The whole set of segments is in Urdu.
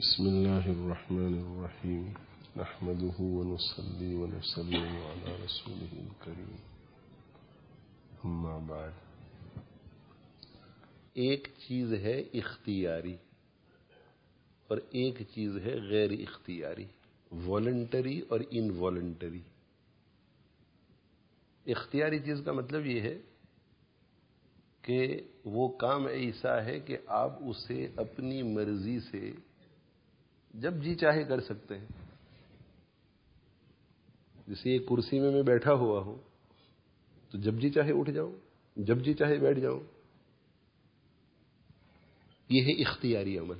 بسم الله الرحمن الرحيم. نحمده ونصلي ونسلم على رسوله الكريم. أما بعد. ایک چیز ہے اختیاری اور ایک چیز ہے غیر اختیاری. والنٹری اور انوالنٹری اختیاری چیز کا مطلب یہ ہے کہ وہ کام ایسا ہے کہ آپ اسے اپنی مرضی سے جب جی چاہے کر سکتے ہیں۔ جیسے ایک کرسی میں میں بیٹھا ہوا ہوں، تو جب جی چاہے اٹھ جاؤں، جب جی چاہے بیٹھ جاؤں۔ یہ ہے اختیاری عمل۔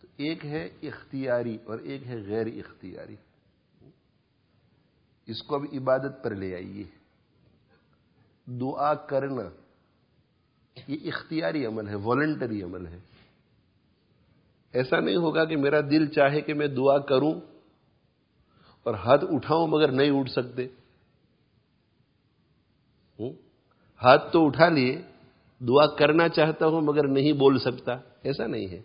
تو ایک ہے اختیاری اور ایک ہے غیر اختیاری۔ اس کو اب عبادت پر لے آئیے۔ دعا کرنا، یہ اختیاری عمل ہے والنٹری عمل ہے۔ ایسا نہیں ہوگا کہ میرا دل چاہے کہ میں دعا کروں اور ہاتھ اٹھاؤں مگر نہیں اٹھ سکتے۔ ہاتھ تو اٹھا لیے، دعا کرنا چاہتا ہوں مگر نہیں بول سکتا۔ ایسا نہیں ہے۔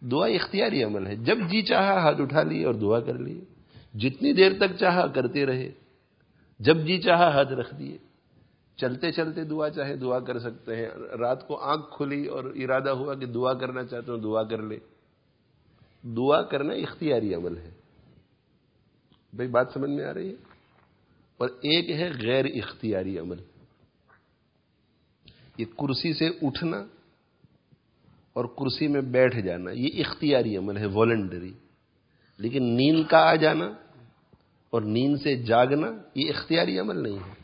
دعا اختیاری عمل ہے۔ جب جی چاہا ہاتھ اٹھا لیے اور دعا کر لیے۔ جتنی دیر تک چاہا کرتے رہے۔ جب جی چاہا ہاتھ رکھ دیے۔ چلتے چلتے دعا چاہے، دعا کر سکتے ہیں۔ رات کو آنکھ کھلی اور ارادہ ہوا کہ دعا کرنا چاہتے ہوں، دعا کر لے دعا کرنا اختیاری عمل ہے۔ بھائی، بات سمجھ میں آ رہی ہے؟ اور ایک ہے غیر اختیاری عمل۔ یہ کرسی سے اٹھنا اور کرسی میں بیٹھ جانا، یہ اختیاری عمل ہے والنٹری لیکن نیند کا آ جانا اور نیند سے جاگنا، یہ اختیاری عمل نہیں ہے۔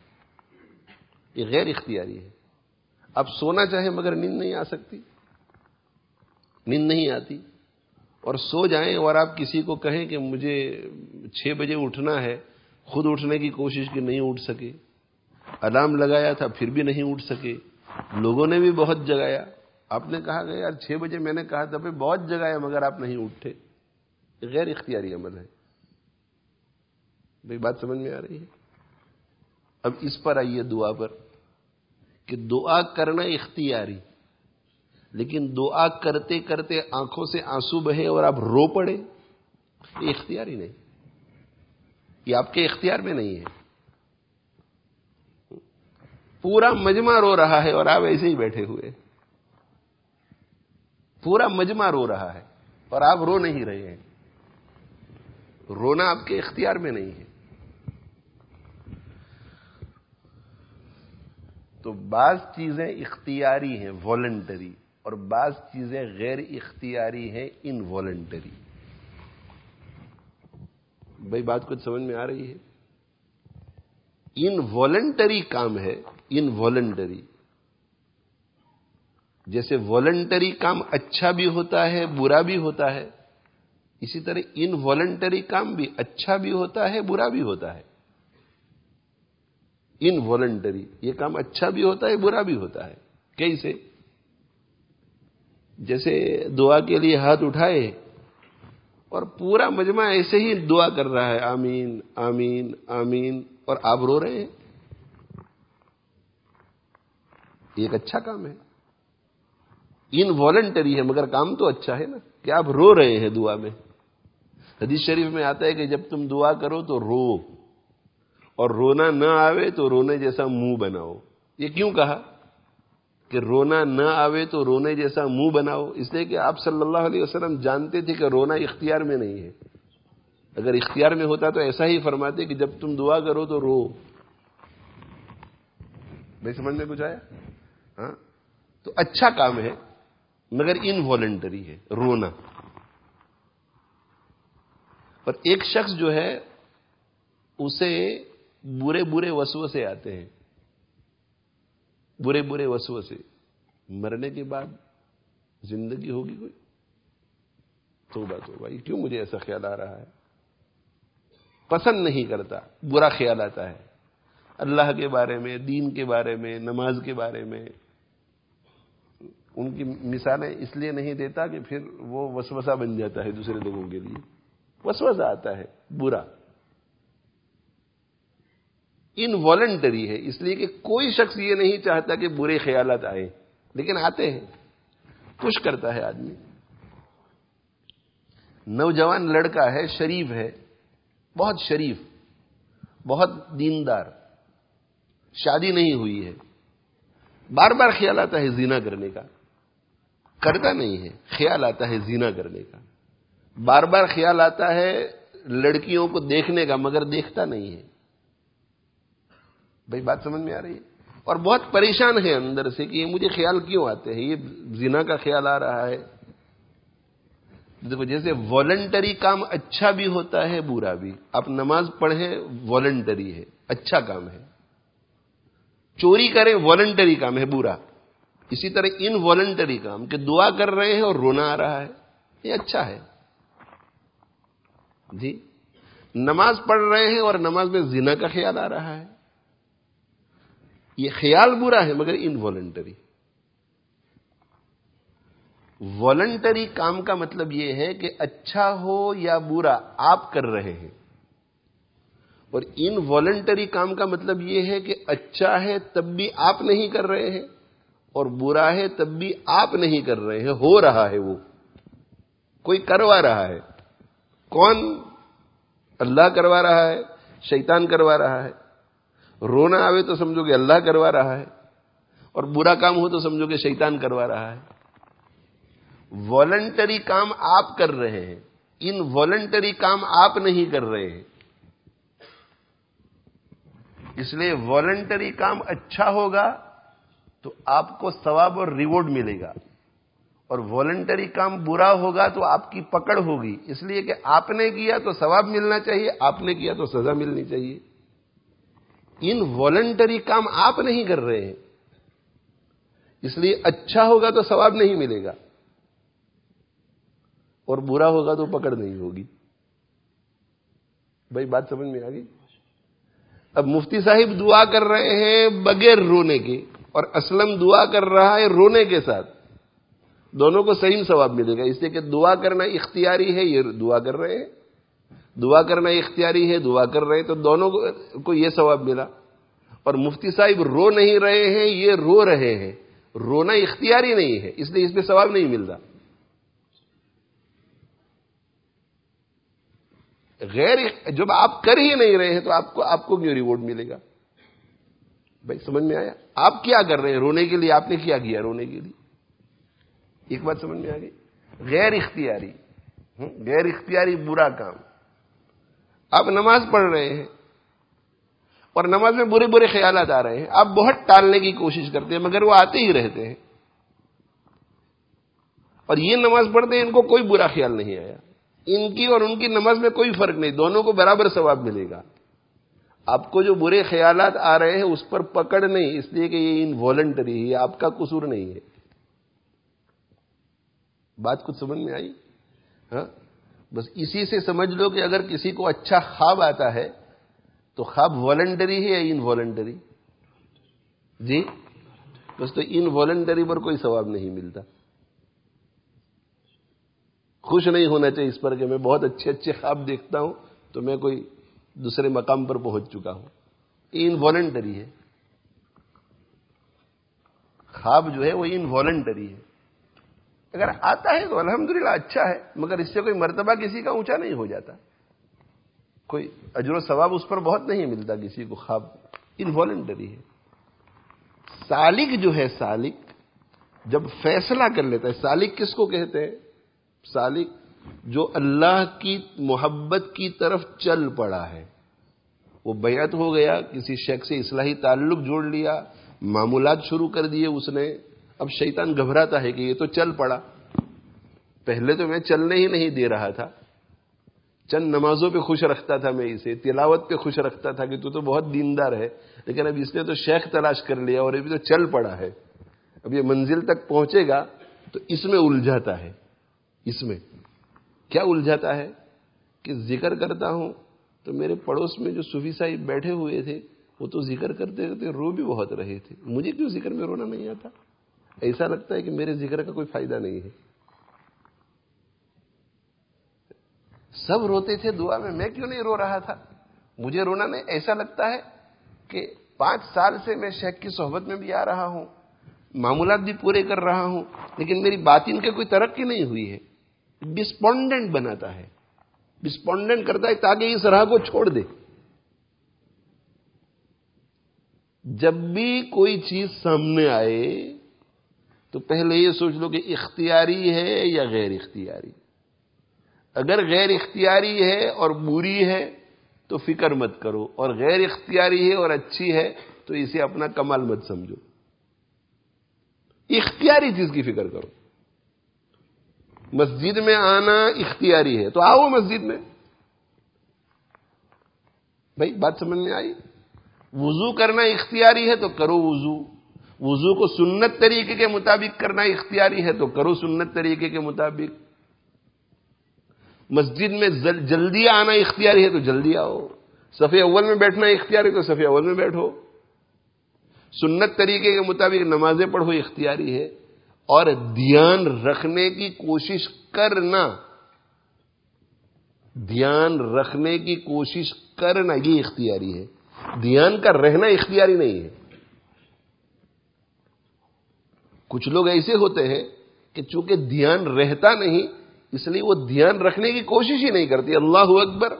یہ غیر اختیاری ہے۔ اب سونا چاہے مگر نیند نہیں آ سکتی۔ نیند نہیں آتی۔ اور سو جائیں اور آپ کسی کو کہیں کہ مجھے چھ بجے اٹھنا ہے، خود اٹھنے کی کوشش کی نہیں اٹھ سکے۔ الارم لگایا تھا، پھر بھی نہیں اٹھ سکے۔ لوگوں نے بھی بہت جگایا۔ آپ نے کہا کہ یار، چھ بجے میں نے کہا تھا بھائی بہت جگایا مگر آپ نہیں اٹھے۔ غیر اختیاری عمل ہے۔ بھائی بات سمجھ میں آ رہی ہے؟ اب اس پر آئیے دعا پر۔ کہ دعا کرنا اختیاری، لیکن دعا کرتے کرتے آنکھوں سے آنسو بہے اور آپ رو پڑے، یہ اختیاری نہیں۔ یہ آپ کے اختیار میں نہیں ہے۔ پورا مجمع رو رہا ہے اور آپ ایسے ہی بیٹھے ہوئے پورا مجمع رو رہا ہے اور آپ رو نہیں رہے ہیں۔ رونا آپ کے اختیار میں نہیں ہے۔ تو بعض چیزیں اختیاری ہیں والنٹری اور بعض چیزیں غیر اختیاری ہیں ان والنٹری بھائی، بات کچھ سمجھ میں آ رہی ہے؟ ان والنٹری کام ہے ان والنٹری جیسے والنٹری کام اچھا بھی ہوتا ہے، برا بھی ہوتا ہے، اسی طرح ان والنٹری کام بھی اچھا بھی ہوتا ہے، برا بھی ہوتا ہے۔ ان والنٹری یہ کام اچھا بھی ہوتا ہے، برا بھی ہوتا ہے۔ کیسے؟ جیسے دعا کے لیے ہاتھ اٹھائے اور پورا مجمع ایسے ہی دعا کر رہا ہے، آمین آمین آمین، اور آپ رو رہے ہیں۔ یہ ایک اچھا کام ہے۔ ان والنٹری ہے، مگر کام تو اچھا ہے نا۔ کہ آپ رو رہے ہیں دعا میں۔ حدیث شریف میں آتا ہے کہ جب تم دعا کرو تو رو۔ اور رونا نہ آوے تو رونے جیسا منہ بناؤ۔ یہ کیوں کہا؟ کہ رونا نہ آوے تو رونے جیسا منہ بناؤ۔ اس لیے کہ آپ صلی اللہ علیہ وسلم جانتے تھے کہ رونا اختیار میں نہیں ہے۔ اگر اختیار میں ہوتا تو ایسا ہی فرماتے کہ جب تم دعا کرو تو رو۔ بھائی، سمجھ میں کچھ آیا؟ ہاں؟ تو اچھا کام ہے، مگر ان والنٹری ہے، رونا۔ اور ایک شخص جو ہے، اسے برے برے وسو سے آتے ہیں۔ برے برے وسو سے۔ مرنے کے بعد زندگی ہوگی کوئی؟ تو بات ہو بھائی کیوں مجھے ایسا خیال آ رہا ہے؟ پسند نہیں کرتا، برا خیال آتا ہے۔ اللہ کے بارے میں، دین کے بارے میں، نماز کے بارے میں۔ ان کی مثالیں اس لیے نہیں دیتا کہ پھر وہ وسوسہ بن جاتا ہے دوسرے لوگوں کے لیے۔ وسوسہ آتا ہے، برا۔ ان والنٹری ہے، اس لیے کہ کوئی شخص یہ نہیں چاہتا کہ برے خیالات آئے لیکن آتے ہیں۔ خوش کرتا ہے آدمی۔ نوجوان لڑکا ہے، شریف ہے، بہت شریف، بہت دیندار، شادی نہیں ہوئی ہے۔ بار بار خیال آتا ہے زینا کرنے کا۔ کرتا نہیں ہے، خیال آتا ہے زینا کرنے کا۔ بار بار خیال آتا ہے لڑکیوں کو دیکھنے کا، مگر دیکھتا نہیں ہے۔ بھائی بات سمجھ میں آ رہی ہے؟ اور بہت پریشان ہے اندر سے کہ یہ مجھے خیال کیوں آتے ہیں؟ یہ زنا کا خیال آ رہا ہے۔ دیکھو، جیسے والنٹری کام اچھا بھی ہوتا ہے، برا بھی۔ آپ نماز پڑھیں والنٹری ہے اچھا کام ہے۔ چوری کریں والنٹری کام ہے، برا۔ اسی طرح ان والنٹری کام، کہ دعا کر رہے ہیں اور رونا آ رہا ہے، یہ اچھا ہے۔ جی؟ نماز پڑھ رہے ہیں اور نماز میں زنا کا خیال آ رہا ہے۔ یہ خیال برا ہے مگر انوالنٹری والنٹری کام کا مطلب یہ ہے کہ اچھا ہو یا برا آپ کر رہے ہیں. اور ان والنٹری کام کا مطلب یہ ہے کہ اچھا ہے تب بھی آپ نہیں کر رہے ہیں اور برا ہے تب بھی آپ نہیں کر رہے ہیں. ہو رہا ہے وہ. کوئی کروا رہا ہے. کون? اللہ کروا رہا ہے. شیطان کروا رہا ہے. رونا آوے تو سمجھو کہ اللہ کروا رہا ہے، اور برا کام ہو تو سمجھو کہ شیطان کروا رہا ہے۔ والنٹری کام آپ کر رہے ہیں، ان والنٹری کام آپ نہیں کر رہے ہیں۔ اس لیے والنٹری کام اچھا ہوگا تو آپ کو ثواب اور ریوارڈ ملے گا۔ اور والنٹری کام برا ہوگا تو آپ کی پکڑ ہوگی۔ اس لیے کہ آپ نے کیا تو ثواب ملنا چاہیے، آپ نے کیا تو سزا ملنی چاہیے۔ ان والنٹری کام آپ نہیں کر رہے ہیں۔ اس لیے اچھا ہوگا تو ثواب نہیں ملے گا۔ اور برا ہوگا تو پکڑ نہیں ہوگی۔ بھائی بات سمجھ میں آ گئی؟ اب مفتی صاحب دعا کر رہے ہیں بغیر رونے کے، اور اسلم دعا کر رہا ہے رونے کے ساتھ۔ دونوں کو صحیح ثواب ملے گا۔ اس لیے کہ دعا کرنا اختیاری ہے، یہ دعا کر رہے ہیں۔ دعا کرنا اختیاری ہے، دعا کر رہے ہیں، تو دونوں کو یہ ثواب ملا۔ اور مفتی صاحب رو نہیں رہے ہیں، یہ رو رہے ہیں۔ رونا اختیاری نہیں ہے، اس لیے اس میں ثواب نہیں ملتا غیر جب آپ کر ہی نہیں رہے ہیں، تو آپ کو آپ کو کیوں ریوارڈ ملے گا؟ بھائی، سمجھ میں آیا؟ آپ کیا کر رہے ہیں؟ رونے کے لیے آپ نے کیا کیا رونے کے لیے؟ ایک بات سمجھ میں آ گئی؟ غیر اختیاری۔ غیر اختیاری برا کام۔ آپ نماز پڑھ رہے ہیں اور نماز میں برے برے خیالات آ رہے ہیں آپ بہت ٹالنے کی کوشش کرتے ہیں مگر وہ آتے ہی رہتے ہیں اور یہ نماز پڑھتے ہیں، ان کو کوئی برا خیال نہیں آیا۔ ان کی اور ان کی نماز میں کوئی فرق نہیں، دونوں کو برابر ثواب ملے گا۔ آپ کو جو برے خیالات آ رہے ہیں، اس پر پکڑ نہیں، اس لیے کہ یہ انوالنٹری ہے آپ کا قصور نہیں ہے۔ بات کچھ سمجھ میں آئی؟ ہاں؟ بس اسی سے سمجھ لو کہ اگر کسی کو اچھا خواب آتا ہے تو خواب والنٹری ہے یا انوالنٹری جی؟ بس تو انوالنٹری پر کوئی ثواب نہیں ملتا۔ خوش نہیں ہونا چاہیے اس پر کہ میں بہت اچھے اچھے خواب دیکھتا ہوں تو میں کوئی دوسرے مقام پر پہنچ چکا ہوں۔ انوالنٹری ہے۔ خواب جو ہے وہ انوالنٹری ہے۔ اگر آتا ہے تو الحمدللہ اچھا ہے، مگر اس سے کوئی مرتبہ کسی کا اونچا نہیں ہو جاتا۔ کوئی اجر و ثواب اس پر بہت نہیں ملتا کسی کو، خواب انوالنٹری ہے۔ سالک جو ہے، سالک جب فیصلہ کر لیتا ہے، سالک کس کو کہتے ہیں؟ سالک جو اللہ کی محبت کی طرف چل پڑا ہے۔ وہ بیعت ہو گیا، کسی شخص سے اصلاحی تعلق جوڑ لیا، معمولات شروع کر دیے اس نے۔ اب شیطان گھبراتا ہے کہ یہ تو چل پڑا۔ پہلے تو میں چلنے ہی نہیں دے رہا تھا۔ چند نمازوں پہ خوش رکھتا تھا میں اسے، تلاوت پہ خوش رکھتا تھا کہ تو تو بہت دیندار ہے۔ لیکن اب اس نے تو شیخ تلاش کر لیا اور ابھی تو چل پڑا ہے۔ اب یہ منزل تک پہنچے گا تو اس میں الجھاتا ہے۔ اس میں کیا الجھاتا ہے؟ کہ ذکر کرتا ہوں تو میرے پڑوس میں جو صوفی صاحب بیٹھے ہوئے تھے، وہ تو ذکر کرتے کرتے رو بھی بہت رہے تھے۔ مجھے کیوں ذکر میں رونا نہیں آتا؟ ایسا لگتا ہے کہ میرے ذکر کا کوئی فائدہ نہیں ہے۔ سب روتے تھے دعا میں میں کیوں نہیں رو رہا تھا؟ مجھے رونا نہیں، ایسا لگتا ہے کہ پانچ سال سے میں شیخ کی صحبت میں بھی آ رہا ہوں، معمولات بھی پورے کر رہا ہوں، لیکن میری باطن کے کوئی ترقی نہیں ہوئی ہے۔ ڈسپونڈنٹ بناتا ہے۔ ڈسپونڈنٹ کرتا ہے تاکہ اس راہ کو چھوڑ دے۔ جب بھی کوئی چیز سامنے آئے تو پہلے یہ سوچ لو کہ اختیاری ہے یا غیر اختیاری۔ اگر غیر اختیاری ہے اور بری ہے تو فکر مت کرو، اور غیر اختیاری ہے اور اچھی ہے تو اسے اپنا کمال مت سمجھو۔ اختیاری چیز کی فکر کرو۔ مسجد میں آنا اختیاری ہے تو آؤ مسجد میں۔ بھائی، بات سمجھ میں آئی؟ وضو کرنا اختیاری ہے تو کرو وضو۔ وضو کو سنت طریقے کے مطابق کرنا اختیاری ہے تو کرو سنت طریقے کے مطابق۔ مسجد میں جلدی آنا اختیاری ہے تو جلدی آؤ۔ صفحے اول میں بیٹھنا اختیاری ہے تو صفحے اول میں بیٹھو۔ سنت طریقے کے مطابق نمازیں پڑھو اختیاری ہے۔ اور دھیان رکھنے کی کوشش کرنا۔ دھیان رکھنے کی کوشش کرنا یہ اختیاری ہے۔ دھیان کا رہنا اختیاری نہیں ہے۔ کچھ لوگ ایسے ہوتے ہیں کہ چونکہ دھیان رہتا نہیں، اس لیے وہ دھیان رکھنے کی کوشش ہی نہیں کرتی۔ اللہ اکبر۔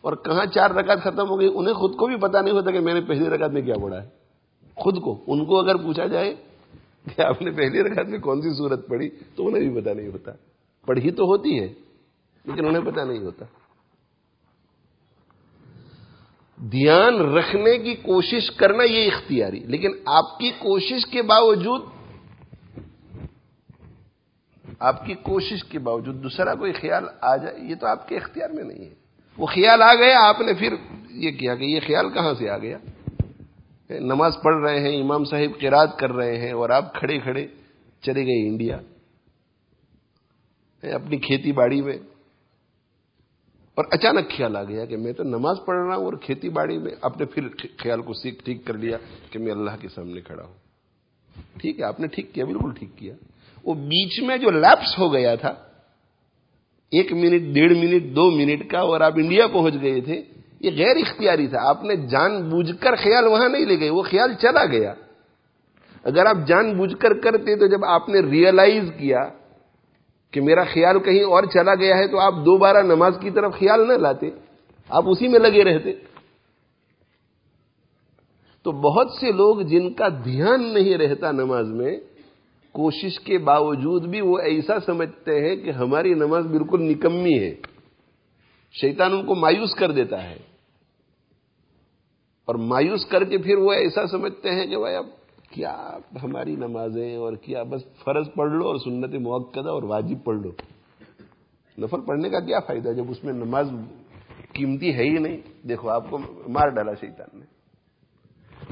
اور کہاں چار رکعت ختم ہو گئی؟ انہیں خود کو بھی پتا نہیں ہوتا کہ میں نے پہلی رکعت میں کیا پڑھا ہے۔ خود کو۔ ان کو اگر پوچھا جائے کہ آپ نے پہلی رکعت میں کون سی صورت پڑھی، تو انہیں بھی پتا نہیں ہوتا۔ پڑھی تو ہوتی ہے، لیکن انہیں پتا نہیں ہوتا۔ دھیان رکھنے کی کوشش کرنا یہ اختیاری، لیکن آپ کی کوشش کے باوجود آپ کی کوشش کے باوجود دوسرا کوئی خیال آ جائے، یہ تو آپ کے اختیار میں نہیں ہے۔ وہ خیال آ گیا، آپ نے پھر یہ کیا کہ یہ خیال کہاں سے آ گیا؟ نماز پڑھ رہے ہیں، امام صاحب قراد کر رہے ہیں اور آپ کھڑے کھڑے چلے گئے انڈیا۔ اپنی کھیتی باڑی میں۔ اور اچانک خیال آ گیا کہ میں تو نماز پڑھ رہا ہوں اور کھیتی باڑی میں آپ نے پھر خیال کو سیکھ ٹھیک کر لیا کہ میں اللہ کے سامنے کھڑا ہوں۔ ٹھیک ہے، آپ نے ٹھیک کیا، بالکل ٹھیک کیا۔ وہ بیچ میں جو لیپس ہو گیا تھا، ایک منٹ، ڈیڑھ منٹ، دو منٹ کا، اور آپ انڈیا پہنچ گئے تھے، یہ غیر اختیاری تھا۔ آپ نے جان بوجھ کر خیال وہاں نہیں لے گئے، وہ خیال چلا گیا۔ اگر آپ جان بوجھ کر کرتے تو جب آپ نے ریئلائز کیا کہ میرا خیال کہیں اور چلا گیا ہے، تو آپ دوبارہ نماز کی طرف خیال نہ لاتے۔ آپ اسی میں لگے رہتے۔ تو بہت سے لوگ جن کا دھیان نہیں رہتا نماز میں کوشش کے باوجود بھی وہ ایسا سمجھتے ہیں کہ ہماری نماز بالکل نکمی ہے۔ شیطان ان کو مایوس کر دیتا ہے۔ اور مایوس کر کے پھر وہ ایسا سمجھتے ہیں کہ بھائی اب کیا ہماری نمازیں اور کیا بس فرض پڑھ لو اور سنت موقع اور واجب پڑھ لو۔ نفل پڑھنے کا کیا فائدہ جب اس میں نماز قیمتی ہے ہی نہیں؟ دیکھو، آپ کو مار ڈالا شیطان نے۔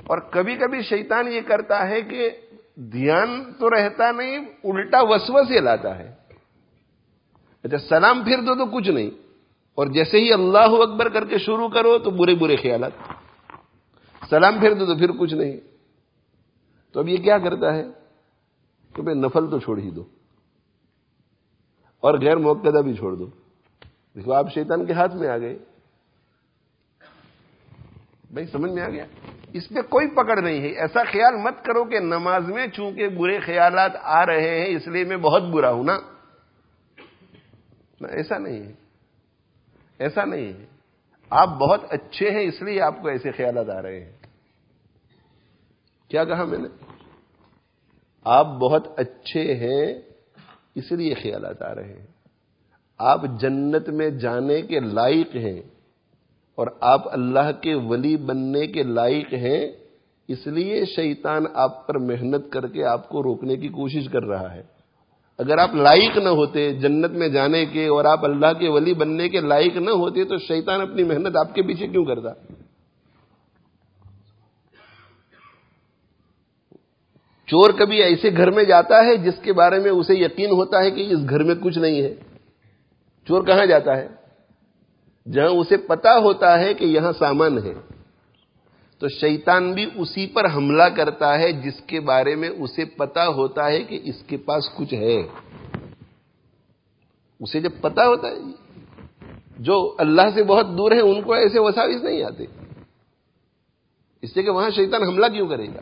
اور کبھی کبھی شیطان یہ کرتا ہے کہ دھیان تو رہتا نہیں، الٹا وسو سے لاتا ہے۔ اچھا سلام پھر دو تو کچھ نہیں۔ اور جیسے ہی اللہ اکبر کر کے شروع کرو تو برے برے خیالات۔ سلام پھر دو تو پھر کچھ نہیں۔ تو اب یہ کیا کرتا ہے؟ کہ بھائی نفل تو چھوڑ ہی دو۔ اور غیر موقع بھی چھوڑ دو۔ دیکھو، آپ شیطان کے ہاتھ میں آ گئے۔ بھائی، سمجھ میں آ گیا؟ اس پہ کوئی پکڑ نہیں ہے۔ ایسا خیال مت کرو کہ نماز میں چونکہ برے خیالات آ رہے ہیں، اس لیے میں بہت برا ہوں نا۔ ایسا نہیں ہے۔ ایسا نہیں ہے۔ آپ بہت اچھے ہیں، اس لیے آپ کو ایسے خیالات آ رہے ہیں۔ کیا کہا میں نے؟ آپ بہت اچھے ہیں، اس لیے خیالات آ رہے ہیں۔ آپ جنت میں جانے کے لائق ہیں۔ اور آپ اللہ کے ولی بننے کے لائق ہیں، اس لیے شیطان آپ پر محنت کر کے آپ کو روکنے کی کوشش کر رہا ہے۔ اگر آپ لائق نہ ہوتے جنت میں جانے کے اور آپ اللہ کے ولی بننے کے لائق نہ ہوتے تو شیطان اپنی محنت آپ کے پیچھے کیوں کرتا؟ چور کبھی ایسے گھر میں جاتا ہے جس کے بارے میں اسے یقین ہوتا ہے کہ اس گھر میں کچھ نہیں ہے۔ چور کہاں جاتا ہے؟ جہاں اسے پتا ہوتا ہے کہ یہاں سامان ہے۔ تو شیطان بھی اسی پر حملہ کرتا ہے جس کے بارے میں اسے پتا ہوتا ہے کہ اس کے پاس کچھ ہے۔ اسے جب پتا ہوتا ہے، جو اللہ سے بہت دور ہے ان کو ایسے وساوس نہیں آتے۔ اس سے کہ وہاں شیطان حملہ کیوں کرے گا؟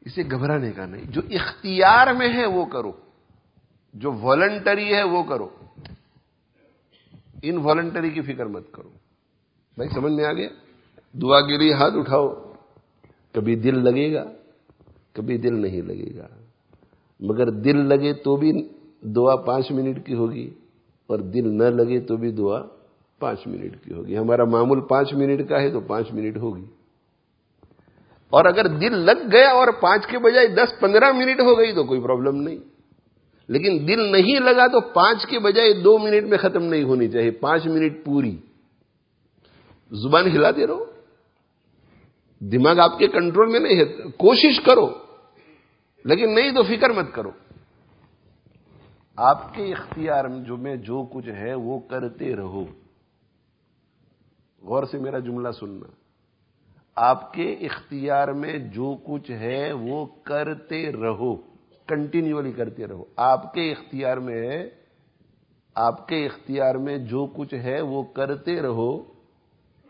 اسے گھبرانے کا نہیں۔ جو اختیار میں ہے، وہ کرو۔ جو والنٹری ہے، وہ کرو۔ ان والنٹری کی فکر مت کرو۔ بھائی، سمجھ میں آ گیا؟ دعا کے لیے ہاتھ اٹھاؤ۔ کبھی دل لگے گا، کبھی دل نہیں لگے گا۔ مگر دل لگے تو بھی دعا پانچ منٹ کی ہوگی، اور دل نہ لگے تو بھی دعا پانچ منٹ کی ہوگی۔ ہمارا معمول پانچ منٹ کا ہے تو پانچ منٹ ہوگی۔ اور اگر دل لگ گیا اور پانچ کے بجائے دس پندرہ منٹ ہو گئی تو کوئی پرابلم نہیں۔ لیکن دل نہیں لگا تو پانچ کے بجائے دو منٹ میں ختم نہیں ہونی چاہیے، پانچ منٹ پوری۔ زبان ہلاتے رہو دماغ آپ کے کنٹرول میں نہیں ہے۔ کوشش کرو، لیکن نہیں تو فکر مت کرو۔ آپ کے اختیار میں جو میں جو کچھ ہے وہ کرتے رہو۔ غور سے میرا جملہ سننا۔ آپ کے اختیار میں جو کچھ ہے وہ کرتے رہو۔ کنٹینیولی کرتے رہو۔ آپ کے اختیار میں ہے آپ کے اختیار میں جو کچھ ہے وہ کرتے رہو۔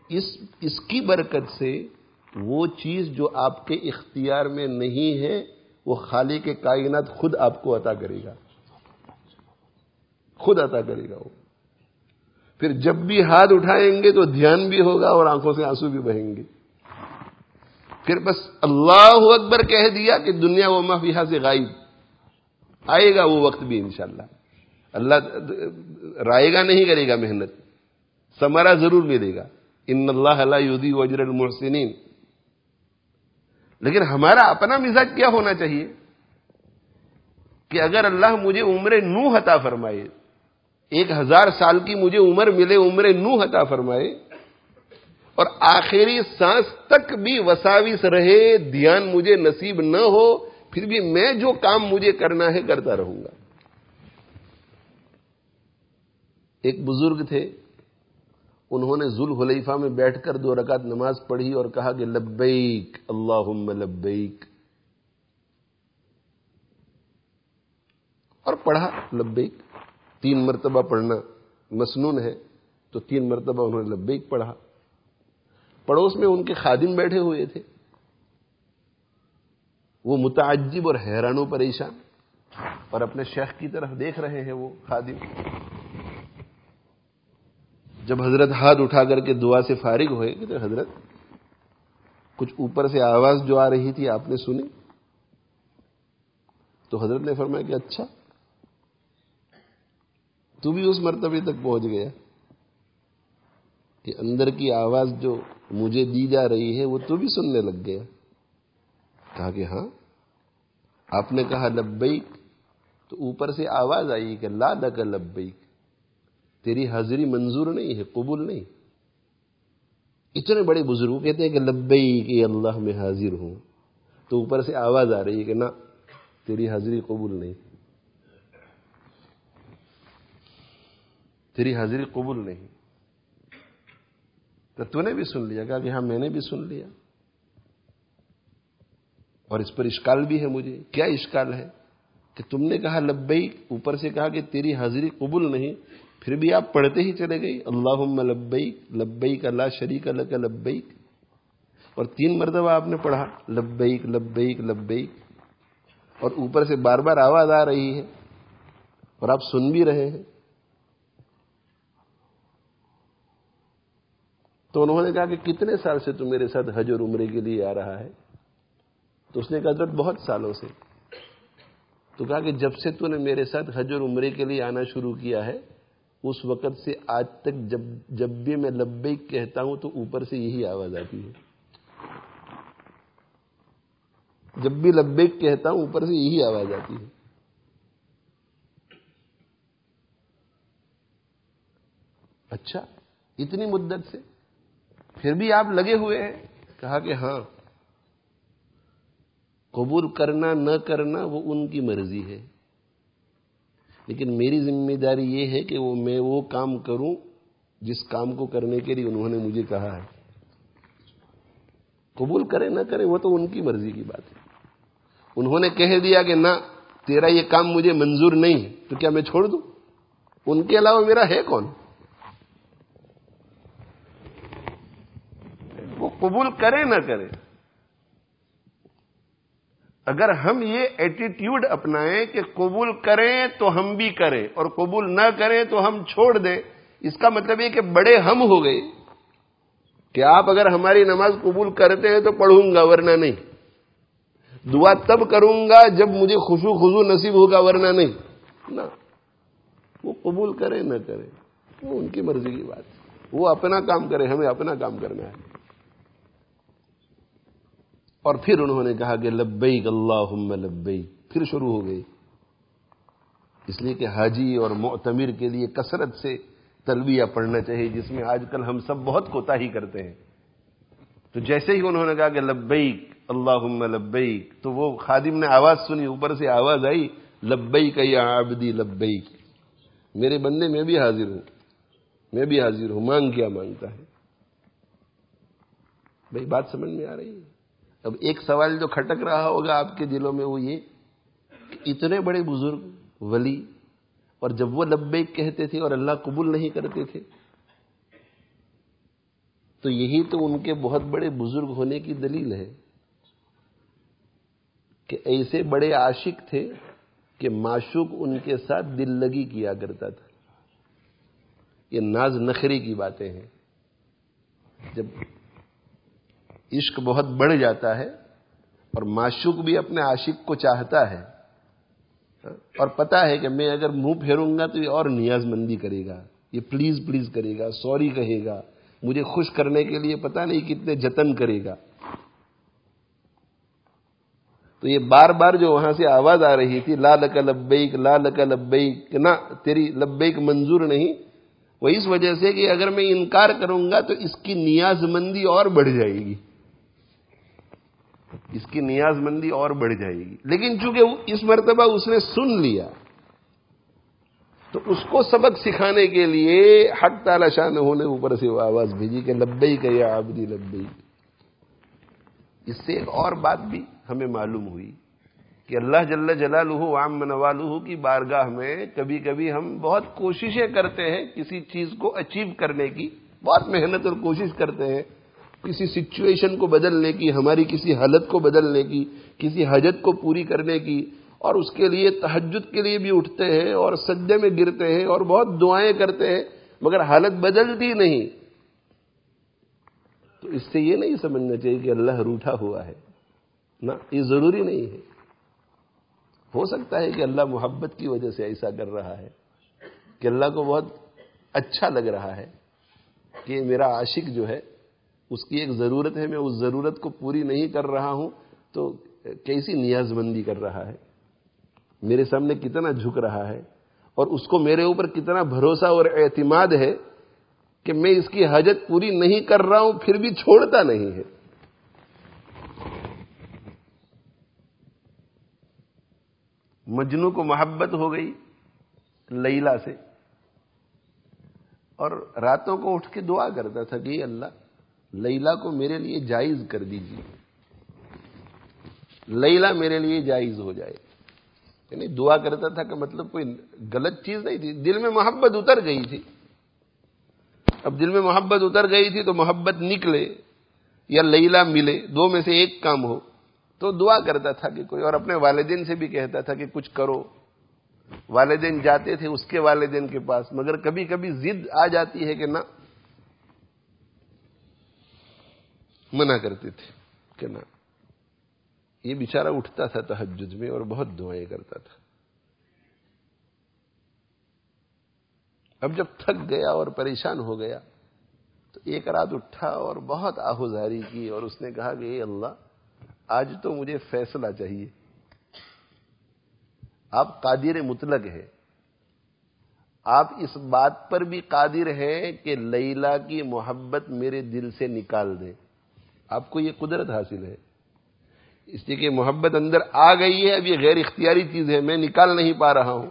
اس اس کی برکت سے وہ چیز جو آپ کے اختیار میں نہیں ہے، وہ خالی کے کائنات خود آپ کو عطا کرے گا۔ خود عطا کرے گا وہ۔ پھر جب بھی ہاتھ اٹھائیں گے تو دھیان بھی ہوگا اور آنکھوں سے آنسو بھی بہیں گے۔ پھر بس اللہ اکبر کہہ دیا کہ دنیا و مافیہ سے غائب۔ آئے گا وہ وقت بھی انشاءاللہ۔ اللہ رائے گا نہیں کرے گا محنت۔ سمرا ضرور ملے گا۔ ان اللہ اللہ وجر المحسنین۔ لیکن ہمارا اپنا مزاج کیا ہونا چاہیے؟ کہ اگر اللہ مجھے عمر نو عطا فرمائے، ایک ہزار سال کی مجھے عمر ملے، عمر نو عطا فرمائے، اور آخری سانس تک بھی وساوس رہے دھیان مجھے نصیب نہ ہو پھر بھی میں جو کام مجھے کرنا ہے کرتا رہوں گا۔ ایک بزرگ تھے، انہوں نے ذل حلیفہ میں بیٹھ کر دو رکعت نماز پڑھی اور کہا کہ لبیک اللہ لبیک۔ اور پڑھا، لبیک، تین مرتبہ پڑھنا مسنون ہے، تو تین مرتبہ انہوں نے لبیک پڑھا۔ پڑوس میں ان کے خادم بیٹھے ہوئے تھے۔ وہ متعجب اور حیران و پریشان اور اپنے شیخ کی طرف دیکھ رہے ہیں وہ خادم۔ جب حضرت ہاتھ اٹھا کر کے دعا سے فارغ ہوئے کہ حضرت، کچھ اوپر سے آواز جو آ رہی تھی آپ نے سنی؟ تو حضرت نے فرمایا کہ اچھا تو بھی اس مرتبے تک پہنچ گیا کہ اندر کی آواز جو مجھے دی جا رہی ہے وہ تو بھی سننے لگ گیا۔ کہا کہ ہاں۔ آپ نے کہا لبیک، تو اوپر سے آواز آئی کہ لا لک لبیک۔ تیری حاضری منظور نہیں ہے، قبول نہیں۔ اتنے بڑے بزرگ کہتے ہیں کہ لبیک اللہ، میں حاضر ہوں۔ تو اوپر سے آواز آ رہی ہے کہ نہ، تیری حاضری قبول نہیں۔ تیری حاضری قبول نہیں۔ تو تو نے بھی سن لیا، کہا کہ ہاں میں نے بھی سن لیا۔ اور اس پر اشکال بھی ہے مجھے۔ کیا اشکال ہے؟ کہ تم نے کہا لبئی اوپر سے کہا کہ تیری حاضری قبول نہیں، پھر بھی آپ پڑھتے ہی چلے گئی اللہ لبئی لبئی کا لا شریک اللہ کا لبئی اور تین مرتبہ آپ نے پڑھا، لبیک لبیک لبیک۔ اور اوپر سے بار بار آواز آ رہی ہے اور آپ سن بھی رہے ہیں۔ تو انہوں نے کہا کہ کتنے سال سے تو میرے ساتھ حج اور عمرے کے لیے آ رہا ہے؟ تو اس نے کہا، حضرت، بہت سالوں سے۔ تو کہا کہ جب سے تو نے میرے ساتھ حج اور عمرے کے لیے آنا شروع کیا ہے، اس وقت سے آج تک جب جب بھی میں لبے کہتا ہوں تو اوپر سے یہی آواز آتی ہے۔ جب بھی لبے کہتا ہوں اوپر سے یہی آواز آتی ہے۔ اچھا اتنی مدت سے۔ پھر بھی آپ لگے ہوئے ہیں؟ کہا کہ ہاں۔ قبول کرنا، نہ کرنا وہ ان کی مرضی ہے۔ لیکن میری ذمہ داری یہ ہے کہ وہ میں وہ کام کروں جس کام کو کرنے کے لیے انہوں نے مجھے کہا ہے۔ قبول کرے، نہ کرے وہ تو ان کی مرضی کی بات ہے۔ انہوں نے کہہ دیا کہ نہ، تیرا یہ کام مجھے منظور نہیں تو کیا میں چھوڑ دوں؟ ان کے علاوہ میرا ہے کون؟ وہ قبول کرے، نہ کرے۔ اگر ہم یہ ایٹیٹیوڈ اپنائیں کہ قبول کریں تو ہم بھی کریں اور قبول نہ کریں تو ہم چھوڑ دیں، اس کا مطلب یہ کہ بڑے ہم ہو گئے۔ کہ آپ اگر ہماری نماز قبول کرتے ہیں تو پڑھوں گا، ورنہ نہیں۔ دعا تب کروں گا جب مجھے خوشو خزو نصیب ہوگا، ورنہ نہیں۔ نہ، وہ قبول کرے نہ کرے وہ ان کی مرضی کی بات۔ وہ اپنا کام کرے ہمیں اپنا کام کرنا ہے۔ اور پھر انہوں نے کہا کہ لبیک اللہ لبیک، پھر شروع ہو گئی۔ اس لیے کہ حاجی اور معتمر کے لیے کثرت سے تلبیہ پڑھنا چاہیے، جس میں آج کل ہم سب بہت کوتا ہی کرتے ہیں۔ تو جیسے ہی انہوں نے کہا کہ لبیک اللہ لبیک، تو وہ خادم نے آواز سنی، اوپر سے آواز آئی، لبیک یا عبدی لبیک، میرے بندے میں بھی حاضر ہوں، میں بھی حاضر ہوں، مانگ کیا مانگتا ہے؟ بھائی، بات سمجھ میں آ رہی ہے؟ اب ایک سوال جو کھٹک رہا ہوگا آپ کے دلوں میں وہ یہ کہ اتنے بڑے بزرگ، ولی، اور جب وہ لبیک کہتے تھے اور اللہ قبول نہیں کرتے تھے، تو یہی تو ان کے بہت بڑے بزرگ ہونے کی دلیل ہے کہ ایسے بڑے عاشق تھے کہ معشوق ان کے ساتھ دل لگی کیا کرتا تھا۔ یہ ناز نخری کی باتیں ہیں۔ جب عشق بہت بڑھ جاتا ہے اور معشوق بھی اپنے عاشق کو چاہتا ہے۔ اور پتا ہے کہ میں اگر منہ پھیروں گا تو یہ اور نیاز مندی کرے گا۔ یہ پلیز پلیز کرے گا، سوری کہے گا۔ مجھے خوش کرنے کے لیے پتا نہیں کتنے جتن کرے گا۔ تو یہ بار بار جو وہاں سے آواز آ رہی تھی، لا لک لبیک، لا لک لبیک، نہ، تیری لبیک منظور نہیں۔ وہ اس وجہ سے کہ اگر میں انکار کروں گا تو اس کی نیاز مندی اور بڑھ جائے گی۔ اس کی نیاز مندی اور بڑھ جائے گی۔ لیکن چونکہ اس مرتبہ اس نے سن لیا، تو اس کو سبق سکھانے کے لیے حق تعالی شاہ ہونے اوپر سے وہ آواز بھیجی کہ لبئی کا یا آبدی لبئی اس سے ایک اور بات بھی ہمیں معلوم ہوئی کہ اللہ جل جلالہ عام منوالہ کی بارگاہ میں کبھی کبھی ہم بہت کوششیں کرتے ہیں کسی چیز کو اچیو کرنے کی، بہت محنت اور کوشش کرتے ہیں۔ کسی سچویشن کو بدلنے کی، ہماری کسی حالت کو بدلنے کی، کسی حجت کو پوری کرنے کی، اور اس کے لیے تحجد کے لیے بھی اٹھتے ہیں اور سجدے میں گرتے ہیں اور بہت دعائیں کرتے ہیں، مگر حالت بدلتی نہیں۔ تو اس سے یہ نہیں سمجھنا چاہیے کہ اللہ روٹا ہوا ہے۔ نہ، یہ ضروری نہیں ہے۔ ہو سکتا ہے کہ اللہ محبت کی وجہ سے ایسا کر رہا ہے، کہ اللہ کو بہت اچھا لگ رہا ہے کہ میرا عاشق جو ہے اس کی ایک ضرورت ہے، میں اس ضرورت کو پوری نہیں کر رہا ہوں، تو کیسی نیاز مندی کر رہا ہے؟ میرے سامنے کتنا جھک رہا ہے، اور اس کو میرے اوپر کتنا بھروسہ اور اعتماد ہے کہ میں اس کی حاجت پوری نہیں کر رہا ہوں، پھر بھی چھوڑتا نہیں ہے۔ مجنو کو محبت ہو گئی لیلا سے، اور راتوں کو اٹھ کے دعا کرتا تھا کہ اللہ لیلا کو میرے لیے جائز کر دیجیے لیلا میرے لیے جائز ہو جائے۔ یعنی دعا کرتا تھا کہ مطلب کوئی غلط چیز نہیں تھی۔ دل میں محبت اتر گئی تھی۔ اب دل میں محبت اتر گئی تھی تو محبت نکلے یا لیلا ملے، دو میں سے ایک کام ہو۔ تو دعا کرتا تھا کہ کوئی اور اپنے والدین سے بھی کہتا تھا کہ کچھ کرو۔ والدین جاتے تھے اس کے والدین کے پاس، مگر کبھی کبھی ضد آ جاتی ہے کہ نہ منع کرتے تھے کہ نہ۔ یہ بیچارہ اٹھتا تھا تحجد میں اور بہت دعائیں کرتا تھا۔ اب جب تھک گیا اور پریشان ہو گیا، تو ایک رات اٹھا اور بہت آہوزاری کی اور اس نے کہا کہ اے اللہ، آج تو مجھے فیصلہ چاہیے۔ آپ قادر مطلق ہے آپ اس بات پر بھی قادر ہیں کہ لیلا کی محبت میرے دل سے نکال دیں۔ آپ کو یہ قدرت حاصل ہے۔ اس لیے کہ محبت اندر آ گئی ہے، اب یہ غیر اختیاری چیز ہے، میں نکال نہیں پا رہا ہوں۔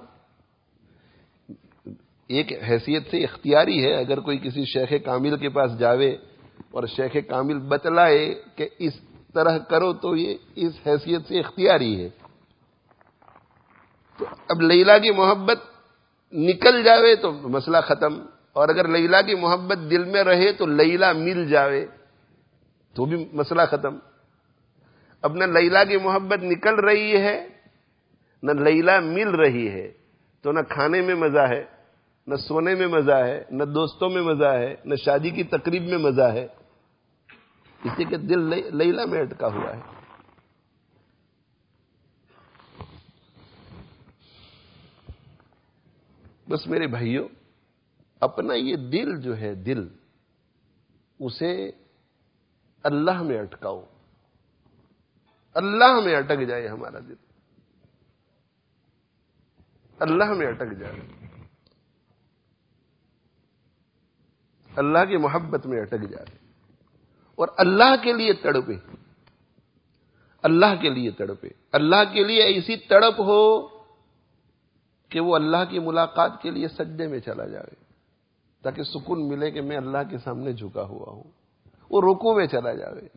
ایک حیثیت سے اختیاری ہے، اگر کوئی کسی شیخ کامل کے پاس جاوے اور شیخ کامل بتلائے کہ اس طرح کرو تو یہ اس حیثیت سے اختیاری ہے۔ تو اب لیلا کی محبت نکل جاوے تو مسئلہ ختم، اور اگر لیلا کی محبت دل میں رہے تو لیلا مل جاوے۔ تو بھی مسئلہ ختم۔ اب نہ لیلا کی محبت نکل رہی ہے، نہ لیلا مل رہی ہے۔ تو نہ کھانے میں مزہ ہے، نہ سونے میں مزہ ہے، نہ دوستوں میں مزہ ہے، نہ شادی کی تقریب میں مزہ ہے۔ اسی کے دل لیلا میں اٹکا ہوا ہے۔ بس میرے بھائیوں، اپنا یہ دل جو ہے، دل، اسے اللہ میں اٹکاؤ اللہ میں اٹک جائے ہمارا دل۔ اللہ میں اٹک جائے۔ اللہ کی محبت میں اٹک جائے۔ اور اللہ کے لیے تڑپے۔ اللہ کے لیے تڑپے۔ اللہ کے لیے ایسی تڑپ ہو کہ وہ اللہ کی ملاقات کے لیے سجدے میں چلا جائے، تاکہ سکون ملے کہ میں اللہ کے سامنے جھکا ہوا ہوں۔ وہ رکو میں چلا جائے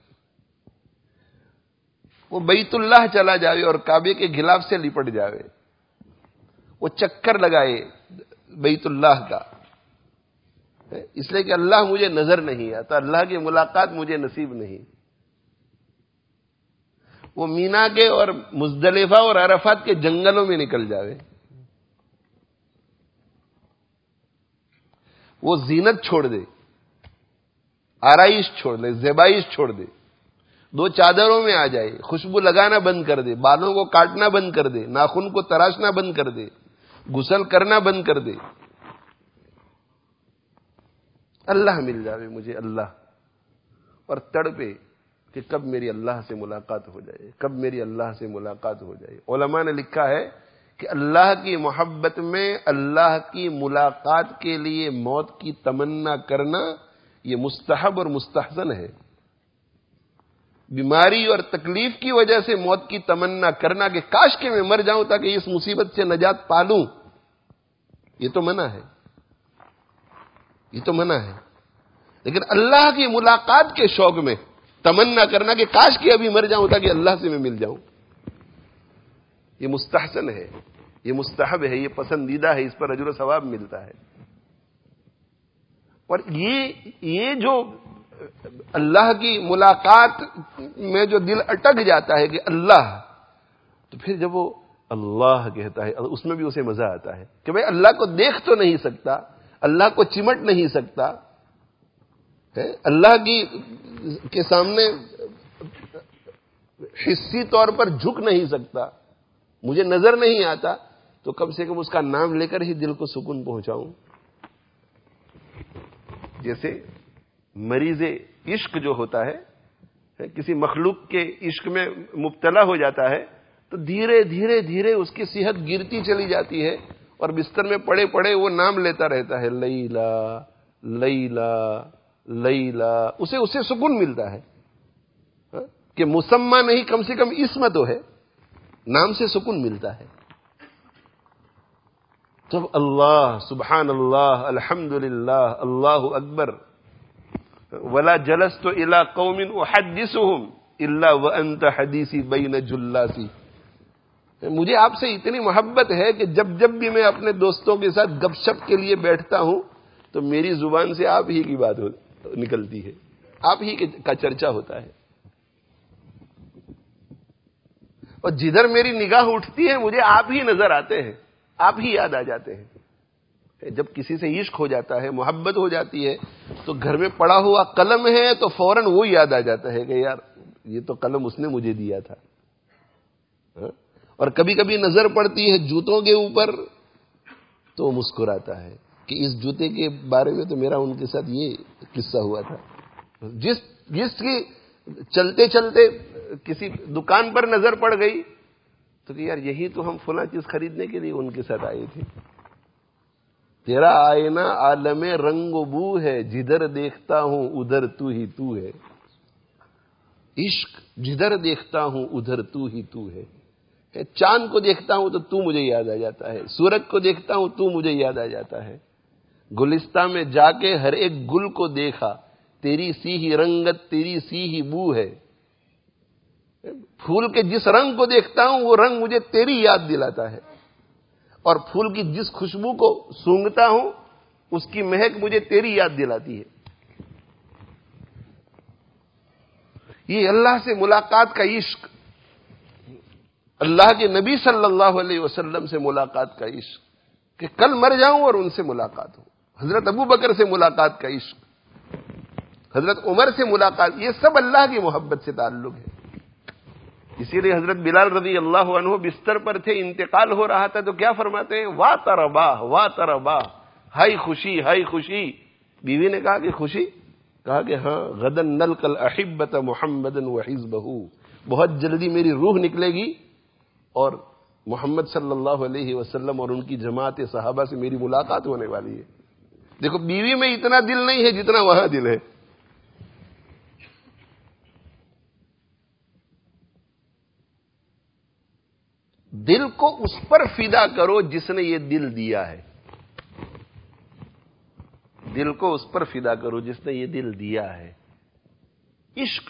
وہ بیت اللہ چلا جائے اور کعبے کے گلاف سے لپٹ جائے وہ چکر لگائے بیت اللہ کا۔ اس لیے کہ اللہ مجھے نظر نہیں آتا، اللہ کی ملاقات مجھے نصیب نہیں۔ وہ مینا کے اور مزدلفہ اور عرفات کے جنگلوں میں نکل جاوے۔ وہ زینت چھوڑ دے۔ آرائش چھوڑ دے، زیبائش چھوڑ دے۔ دو چادروں میں آ جائے، خوشبو لگانا بند کر دے، بالوں کو کاٹنا بند کر دے، ناخن کو تراشنا بند کر دے گسل کرنا بند کر دے۔ اللہ مل جاوے مجھے، اللہ۔ اور تڑپے کہ کب میری اللہ سے ملاقات ہو جائے، کب میری اللہ سے ملاقات ہو جائے۔ علماء نے لکھا ہے کہ اللہ کی محبت میں اللہ کی ملاقات کے لیے موت کی تمنا کرنا یہ مستحب اور مستحسن ہے۔ بیماری اور تکلیف کی وجہ سے موت کی تمنا کرنا کہ کاش کے میں مر جاؤں تاکہ اس مصیبت سے نجات پالوں۔ یہ تو منع ہے۔ یہ تو منع ہے۔ لیکن اللہ کی ملاقات کے شوق میں تمنا کرنا کہ کاش کے ابھی مر جاؤں تاکہ اللہ سے میں مل جاؤں۔ یہ مستحسن ہے۔ یہ مستحب ہے۔ یہ پسندیدہ ہے۔ اس پر اجر و ثواب ملتا ہے۔ اور یہ یہ جو اللہ کی ملاقات میں جو دل اٹک جاتا ہے کہ اللہ، تو پھر جب وہ اللہ کہتا ہے، اس میں بھی اسے مزہ آتا ہے کہ بھائی اللہ کو دیکھ تو نہیں سکتا، اللہ کو چمٹ نہیں سکتا اللہ کی، کے سامنے حصی طور پر جھک نہیں سکتا، مجھے نظر نہیں آتا، تو کم سے کم اس کا نام لے کر ہی دل کو سکون پہنچاؤں۔ جیسے مریض عشق جو ہوتا ہے کسی مخلوق کے عشق میں مبتلا ہو جاتا ہے، تو دھیرے دھیرے دھیرے اس کی صحت گرتی چلی جاتی ہے اور بستر میں پڑے پڑے وہ نام لیتا رہتا ہے، لیلا لیلا لیلا، اسے اسے سکون ملتا ہے۔ ہاں، کہ مسمہ نہیں، کم سے کم اسم تو ہے، نام سے سکون ملتا ہے۔ جب اللہ سبحان اللہ الحمد للہ اللہ اکبر، ولا جلس تو الا قومن اللہ و انت حدیثی بین جلاسی مجھے آپ سے اتنی محبت ہے کہ جب جب بھی میں اپنے دوستوں کے ساتھ گپ شپ کے لیے بیٹھتا ہوں، تو میری زبان سے آپ ہی کی بات نکلتی ہے۔ آپ ہی کا چرچا ہوتا ہے۔ اور جدھر میری نگاہ اٹھتی ہے، مجھے آپ ہی نظر آتے ہیں۔ آپ ہی یاد آ جاتے ہیں۔ جب کسی سے عشق ہو جاتا ہے، محبت ہو جاتی ہے، تو گھر میں پڑا ہوا قلم ہے تو فوراً وہ یاد آ جاتا ہے کہ یار، یہ تو قلم اس نے مجھے دیا تھا۔ اور کبھی کبھی نظر پڑتی ہے جوتوں کے اوپر تو وہ مسکراتا ہے کہ اس جوتے کے بارے میں تو میرا ان کے ساتھ یہ قصہ ہوا تھا۔ جس جس کی چلتے چلتے کسی دکان پر نظر پڑ گئی تو کہ یار یہی تو ہم فلاں چیز خریدنے کے لیے ان کے ساتھ آئے تھے۔ تیرا آئینہ عالم رنگ و بو ہے، جدھر دیکھتا ہوں ادھر تو ہی تو ہے۔ عشق جدھر دیکھتا ہوں ادھر تو ہی تو ہے۔ چاند کو دیکھتا ہوں تو تو مجھے یاد آ جاتا ہے۔ سورج کو دیکھتا ہوں تو مجھے یاد آ جاتا ہے۔ گلستہ میں جا کے ہر ایک گل کو دیکھا، تیری سی ہی رنگت، تیری سی ہی بو ہے۔ پھول کے جس رنگ کو دیکھتا ہوں، وہ رنگ مجھے تیری یاد دلاتا ہے۔ اور پھول کی جس خوشبو کو سونگتا ہوں، اس کی مہک مجھے تیری یاد دلاتی ہے۔ یہ اللہ سے ملاقات کا عشق۔ اللہ کے نبی صلی اللہ علیہ وسلم سے ملاقات کا عشق۔ کہ کل مر جاؤں اور ان سے ملاقات ہو۔ حضرت ابو بکر سے ملاقات کا عشق۔ حضرت عمر سے ملاقات، یہ سب اللہ کی محبت سے تعلق ہے۔ اسی لیے حضرت بلال رضی اللہ عنہ بستر پر تھے، انتقال ہو رہا تھا، تو کیا فرماتے ہیں؟ واہ تربا واہ تربا، ہائی خوشی ہائی خوشی۔ بیوی نے کہا کہ خوشی؟ کہا کہ ہاں غدن نل کل احبت محمد بہو بہت جلدی میری روح نکلے گی اور محمد صلی اللہ علیہ وسلم اور ان کی جماعت صحابہ سے میری ملاقات ہونے والی ہے۔ دیکھو، بیوی میں اتنا دل نہیں ہے جتنا وہاں دل ہے۔ دل کو اس پر فدا کرو جس نے یہ دل دیا ہے۔ دل کو اس پر فدا کرو جس نے یہ دل دیا ہے۔ عشق،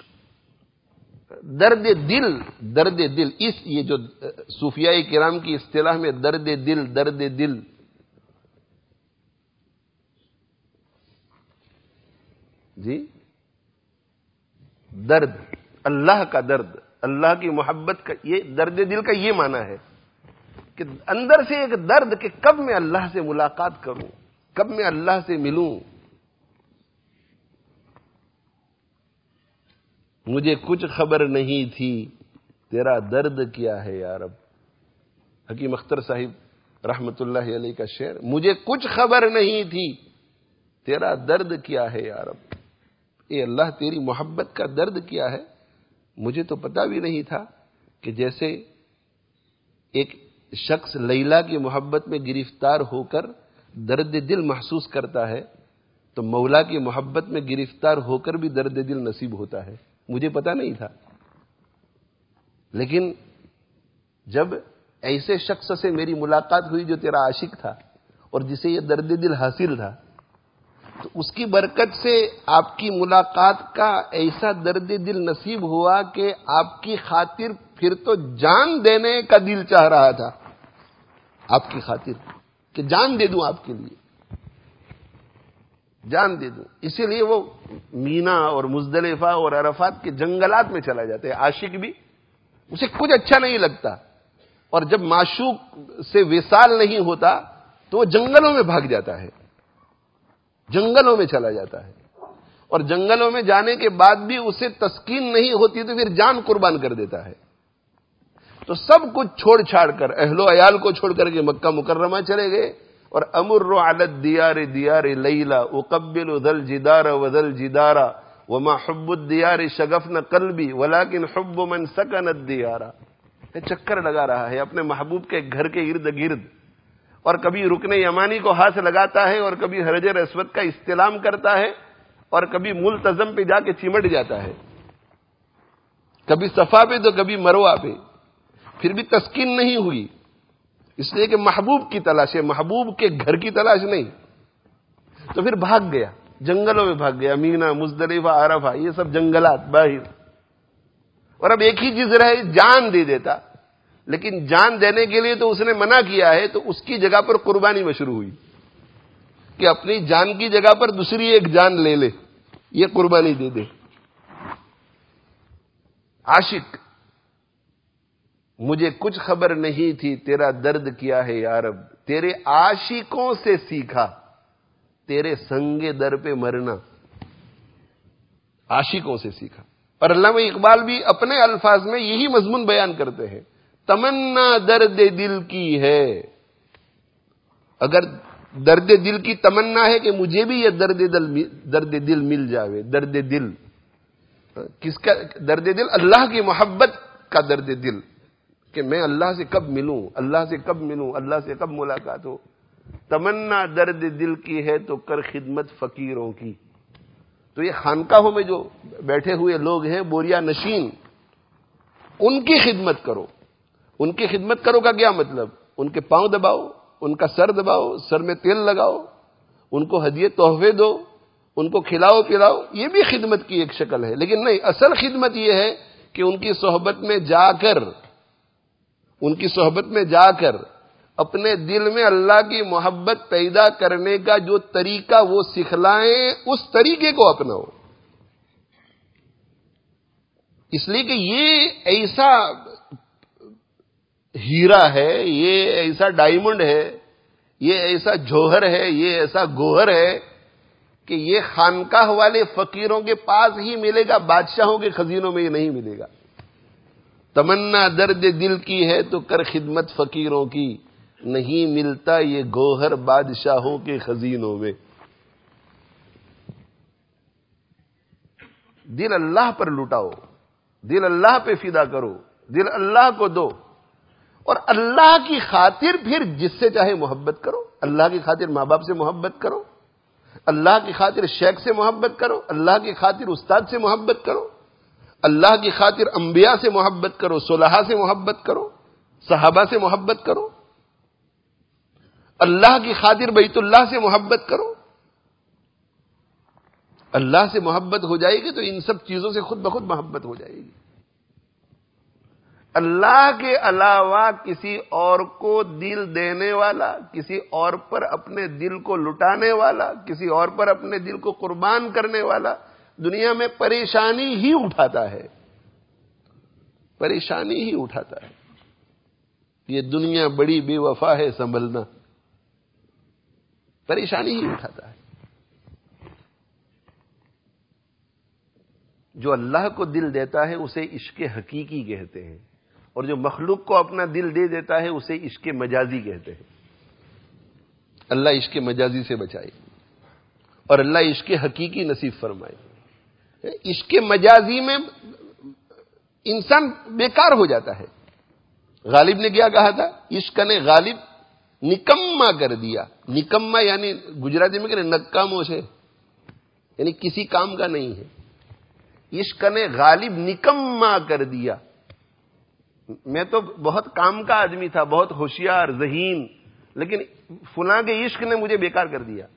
درد دل درد دل۔ اس یہ جو صوفیائی کرام کی اصطلاح میں درد دل درد دل۔ جی؟ درد، اللہ کا درد، اللہ کی محبت کا یہ درد دل کا یہ معنی ہے۔ کہ اندر سے ایک درد کہ کب میں اللہ سے ملاقات کروں، کب میں اللہ سے ملوں؟ مجھے کچھ خبر نہیں تھی، تیرا درد کیا ہے یار اب حکیم اختر صاحب رحمت اللہ علیہ کا شعر، مجھے کچھ خبر نہیں تھی، تیرا درد کیا ہے یار اب اے اللہ، تیری محبت کا درد کیا ہے؟ مجھے تو پتا بھی نہیں تھا کہ جیسے ایک شخص لیلا کی محبت میں گرفتار ہو کر درد دل محسوس کرتا ہے، تو مولا کی محبت میں گرفتار ہو کر بھی درد دل نصیب ہوتا ہے۔ مجھے پتا نہیں تھا۔ لیکن جب ایسے شخص سے میری ملاقات ہوئی جو تیرا عاشق تھا اور جسے یہ درد دل حاصل تھا، تو اس کی برکت سے آپ کی ملاقات کا ایسا درد دل نصیب ہوا کہ آپ کی خاطر پھر تو جان دینے کا دل چاہ رہا تھا۔ آپ کی خاطر کہ جان دے دوں آپ کے لیے۔ جان دے دوں۔ اسی لیے وہ مینا اور مزدلفہ اور عرفات کے جنگلات میں چلا جاتے ہیں۔ عاشق بھی اسے کچھ اچھا نہیں لگتا۔ اور جب معشوق سے وصال نہیں ہوتا تو وہ جنگلوں میں بھاگ جاتا ہے۔ جنگلوں میں چلا جاتا ہے۔ اور جنگلوں میں جانے کے بعد بھی اسے تسکین نہیں ہوتی تو پھر جان قربان کر دیتا ہے۔ تو سب کچھ چھوڑ چھاڑ کر، اہل و عیال کو چھوڑ کر کے مکہ مکرمہ چلے گئے۔ اور امر عالت دیار دیار لیلا اقبل ادل جدار ودل جدارا وما حب الدیار شگف نہ قلبی ولاکن حب من سکنت دیارا چکر لگا رہا ہے اپنے محبوب کے گھر کے ارد گرد۔ اور کبھی رکن یمانی کو ہاتھ لگاتا ہے اور کبھی حرجر اسود کا استعلام کرتا ہے اور کبھی ملتظم پہ جا کے چمٹ جاتا ہے۔ کبھی صفا پہ تو کبھی مروا پہ۔ پھر بھی تسکین نہیں ہوئی۔ اس لیے کہ محبوب کی تلاش ہے محبوب کے گھر کی تلاش نہیں۔ تو پھر بھاگ گیا، جنگلوں میں بھاگ گیا، مینا، مزدلفہ، عرفہ، یہ سب جنگلات باہر۔ اور اب ایک ہی چیز رہے، جان دے دیتا۔ لیکن جان دینے کے لیے تو اس نے منع کیا ہے، تو اس کی جگہ پر قربانی میں شروع ہوئی۔ کہ اپنی جان کی جگہ پر دوسری ایک جان لے لے، یہ قربانی دے دے۔ عاشق مجھے کچھ خبر نہیں تھی، تیرا درد کیا ہے یارب تیرے عاشقوں سے سیکھا، تیرے سنگے در پہ مرنا۔ عاشقوں سے سیکھا۔ اور علامہ اقبال بھی اپنے الفاظ میں یہی مضمون بیان کرتے ہیں۔ تمنا درد دل کی ہے۔ اگر درد دل کی تمنا ہے کہ مجھے بھی یہ درد دل درد دل مل جاوے، درد دل۔ ہاں، کس کا؟ درد دل اللہ کی محبت کا درد دل۔ کہ میں اللہ سے کب ملوں، اللہ سے کب ملوں، اللہ سے کب ملاقات ہو؟ تمنا درد دل کی ہے تو کر خدمت فقیروں کی۔ تو یہ خانقاہوں میں جو بیٹھے ہوئے لوگ ہیں، بوریا نشین، ان کی خدمت کرو۔ ان کی خدمت کرو کا کیا مطلب؟ ان کے پاؤں دباؤ، ان کا سر دباؤ، سر میں تیل لگاؤ، ان کو ہدیے، تحفے دو، ان کو کھلاؤ، پلاؤ، یہ بھی خدمت کی ایک شکل ہے۔ لیکن نہیں، اصل خدمت یہ ہے کہ ان کی صحبت میں جا کر ان کی صحبت میں جا کر اپنے دل میں اللہ کی محبت پیدا کرنے کا جو طریقہ وہ سکھلائیں، اس طریقے کو اپناؤ۔ اس لیے کہ یہ ایسا ہیرا ہے، یہ ایسا ڈائمنڈ ہے، یہ ایسا جوہر ہے، یہ ایسا گوہر ہے کہ یہ خانقاہ والے فقیروں کے پاس ہی ملے گا، بادشاہوں کے خزینوں میں یہ نہیں ملے گا۔ تمنا درد دل کی ہے تو کر خدمت فقیروں کی۔ نہیں ملتا یہ گوہر بادشاہوں کے خزینوں میں۔ دل اللہ پر لٹاؤ، دل اللہ پہ فدا کرو، دل اللہ کو دو۔ اور اللہ کی خاطر پھر جس سے چاہے محبت کرو۔ اللہ کی خاطر ماں باپ سے محبت کرو۔ اللہ کی خاطر شیخ سے محبت کرو۔ اللہ کی خاطر استاد سے محبت کرو۔ اللہ کی خاطر انبیاء سے محبت کرو صلحہ سے محبت کرو، صحابہ سے محبت کرو، اللہ کی خاطر بیت اللہ سے محبت کرو۔ اللہ سے محبت ہو جائے گی تو ان سب چیزوں سے خود بخود محبت ہو جائے گی۔ اللہ کے علاوہ کسی اور کو دل دینے والا، کسی اور پر اپنے دل کو لٹانے والا، کسی اور پر اپنے دل کو قربان کرنے والا دنیا میں پریشانی ہی اٹھاتا ہے۔ پریشانی ہی اٹھاتا ہے۔ یہ دنیا بڑی بے وفا ہے سنبھلنا۔ پریشانی ہی اٹھاتا ہے۔ جو اللہ کو دل دیتا ہے اسے عشق حقیقی کہتے ہیں۔ اور جو مخلوق کو اپنا دل دے دیتا ہے اسے عشق مجازی کہتے ہیں۔ اللہ عشق مجازی سے بچائے۔ اور اللہ عشق حقیقی نصیب فرمائے۔ عشق مجازی میں انسان بیکار ہو جاتا ہے۔ غالب نے کیا کہا تھا؟ عشق نے غالب نکما کر دیا۔ نکما یعنی گجراتی میں کہ نکاموں سے۔ یعنی کسی کام کا نہیں ہے۔ عشق نے غالب نکما کر دیا۔ میں تو بہت کام کا آدمی تھا، بہت ہوشیار، ذہین، لیکن فلاں کے عشق نے مجھے بیکار کر دیا۔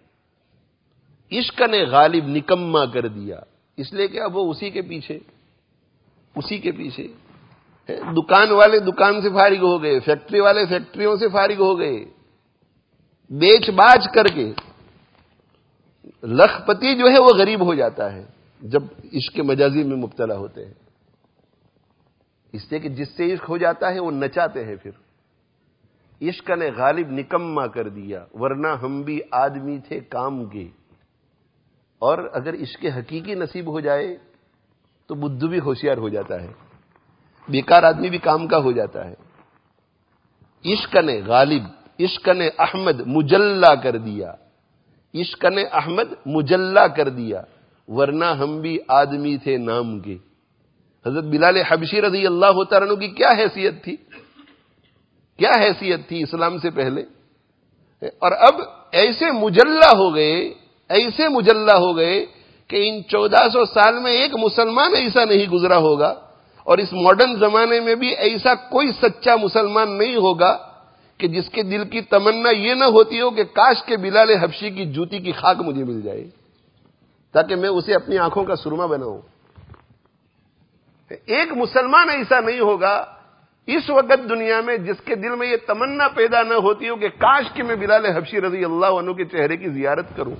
عشق نے غالب نکما کر دیا۔ اس لیے کہ اب وہ اسی کے پیچھے، اسی کے پیچھے دکان والے دکان سے فارغ ہو گئے، فیکٹری والے فیکٹریوں سے فارغ ہو گئے، بیچ باج کر کے لکھ پتی جو ہے وہ غریب ہو جاتا ہے جب عشق مجازی میں مبتلا ہوتے ہیں۔ اس لیے کہ جس سے عشق ہو جاتا ہے وہ نچاتے ہیں پھر۔ عشق نے غالب نکما کر دیا، ورنہ ہم بھی آدمی تھے کام کے۔ اور اگر عشق حقیقی نصیب ہو جائے تو بدھ بھی ہوشیار ہو جاتا ہے، بیکار آدمی بھی کام کا ہو جاتا ہے۔ عشق نے غالب، عشق نے احمد مجلہ کر دیا۔ عشق نے احمد مجلہ کر دیا۔ ورنہ ہم بھی آدمی تھے نام کے۔ حضرت بلال حبشی رضی اللہ عنہ کی کیا حیثیت تھی؟ کیا حیثیت تھی اسلام سے پہلے؟ اور اب ایسے مجلہ ہو گئے ایسے مجلہ ہو گئے کہ ان چودہ سو سال میں ایک مسلمان ایسا نہیں گزرا ہوگا اور اس ماڈرن زمانے میں بھی ایسا کوئی سچا مسلمان نہیں ہوگا کہ جس کے دل کی تمنا یہ نہ ہوتی ہو کہ کاش کے بلال حبشی کی جوتی کی خاک مجھے مل جائے تاکہ میں اسے اپنی آنکھوں کا سرما بناؤں۔ ایک مسلمان ایسا نہیں ہوگا اس وقت دنیا میں جس کے دل میں یہ تمنا پیدا نہ ہوتی ہو کہ کاش کہ میں بلال حبشی رضی اللہ عنہ کے چہرے کی زیارت کروں۔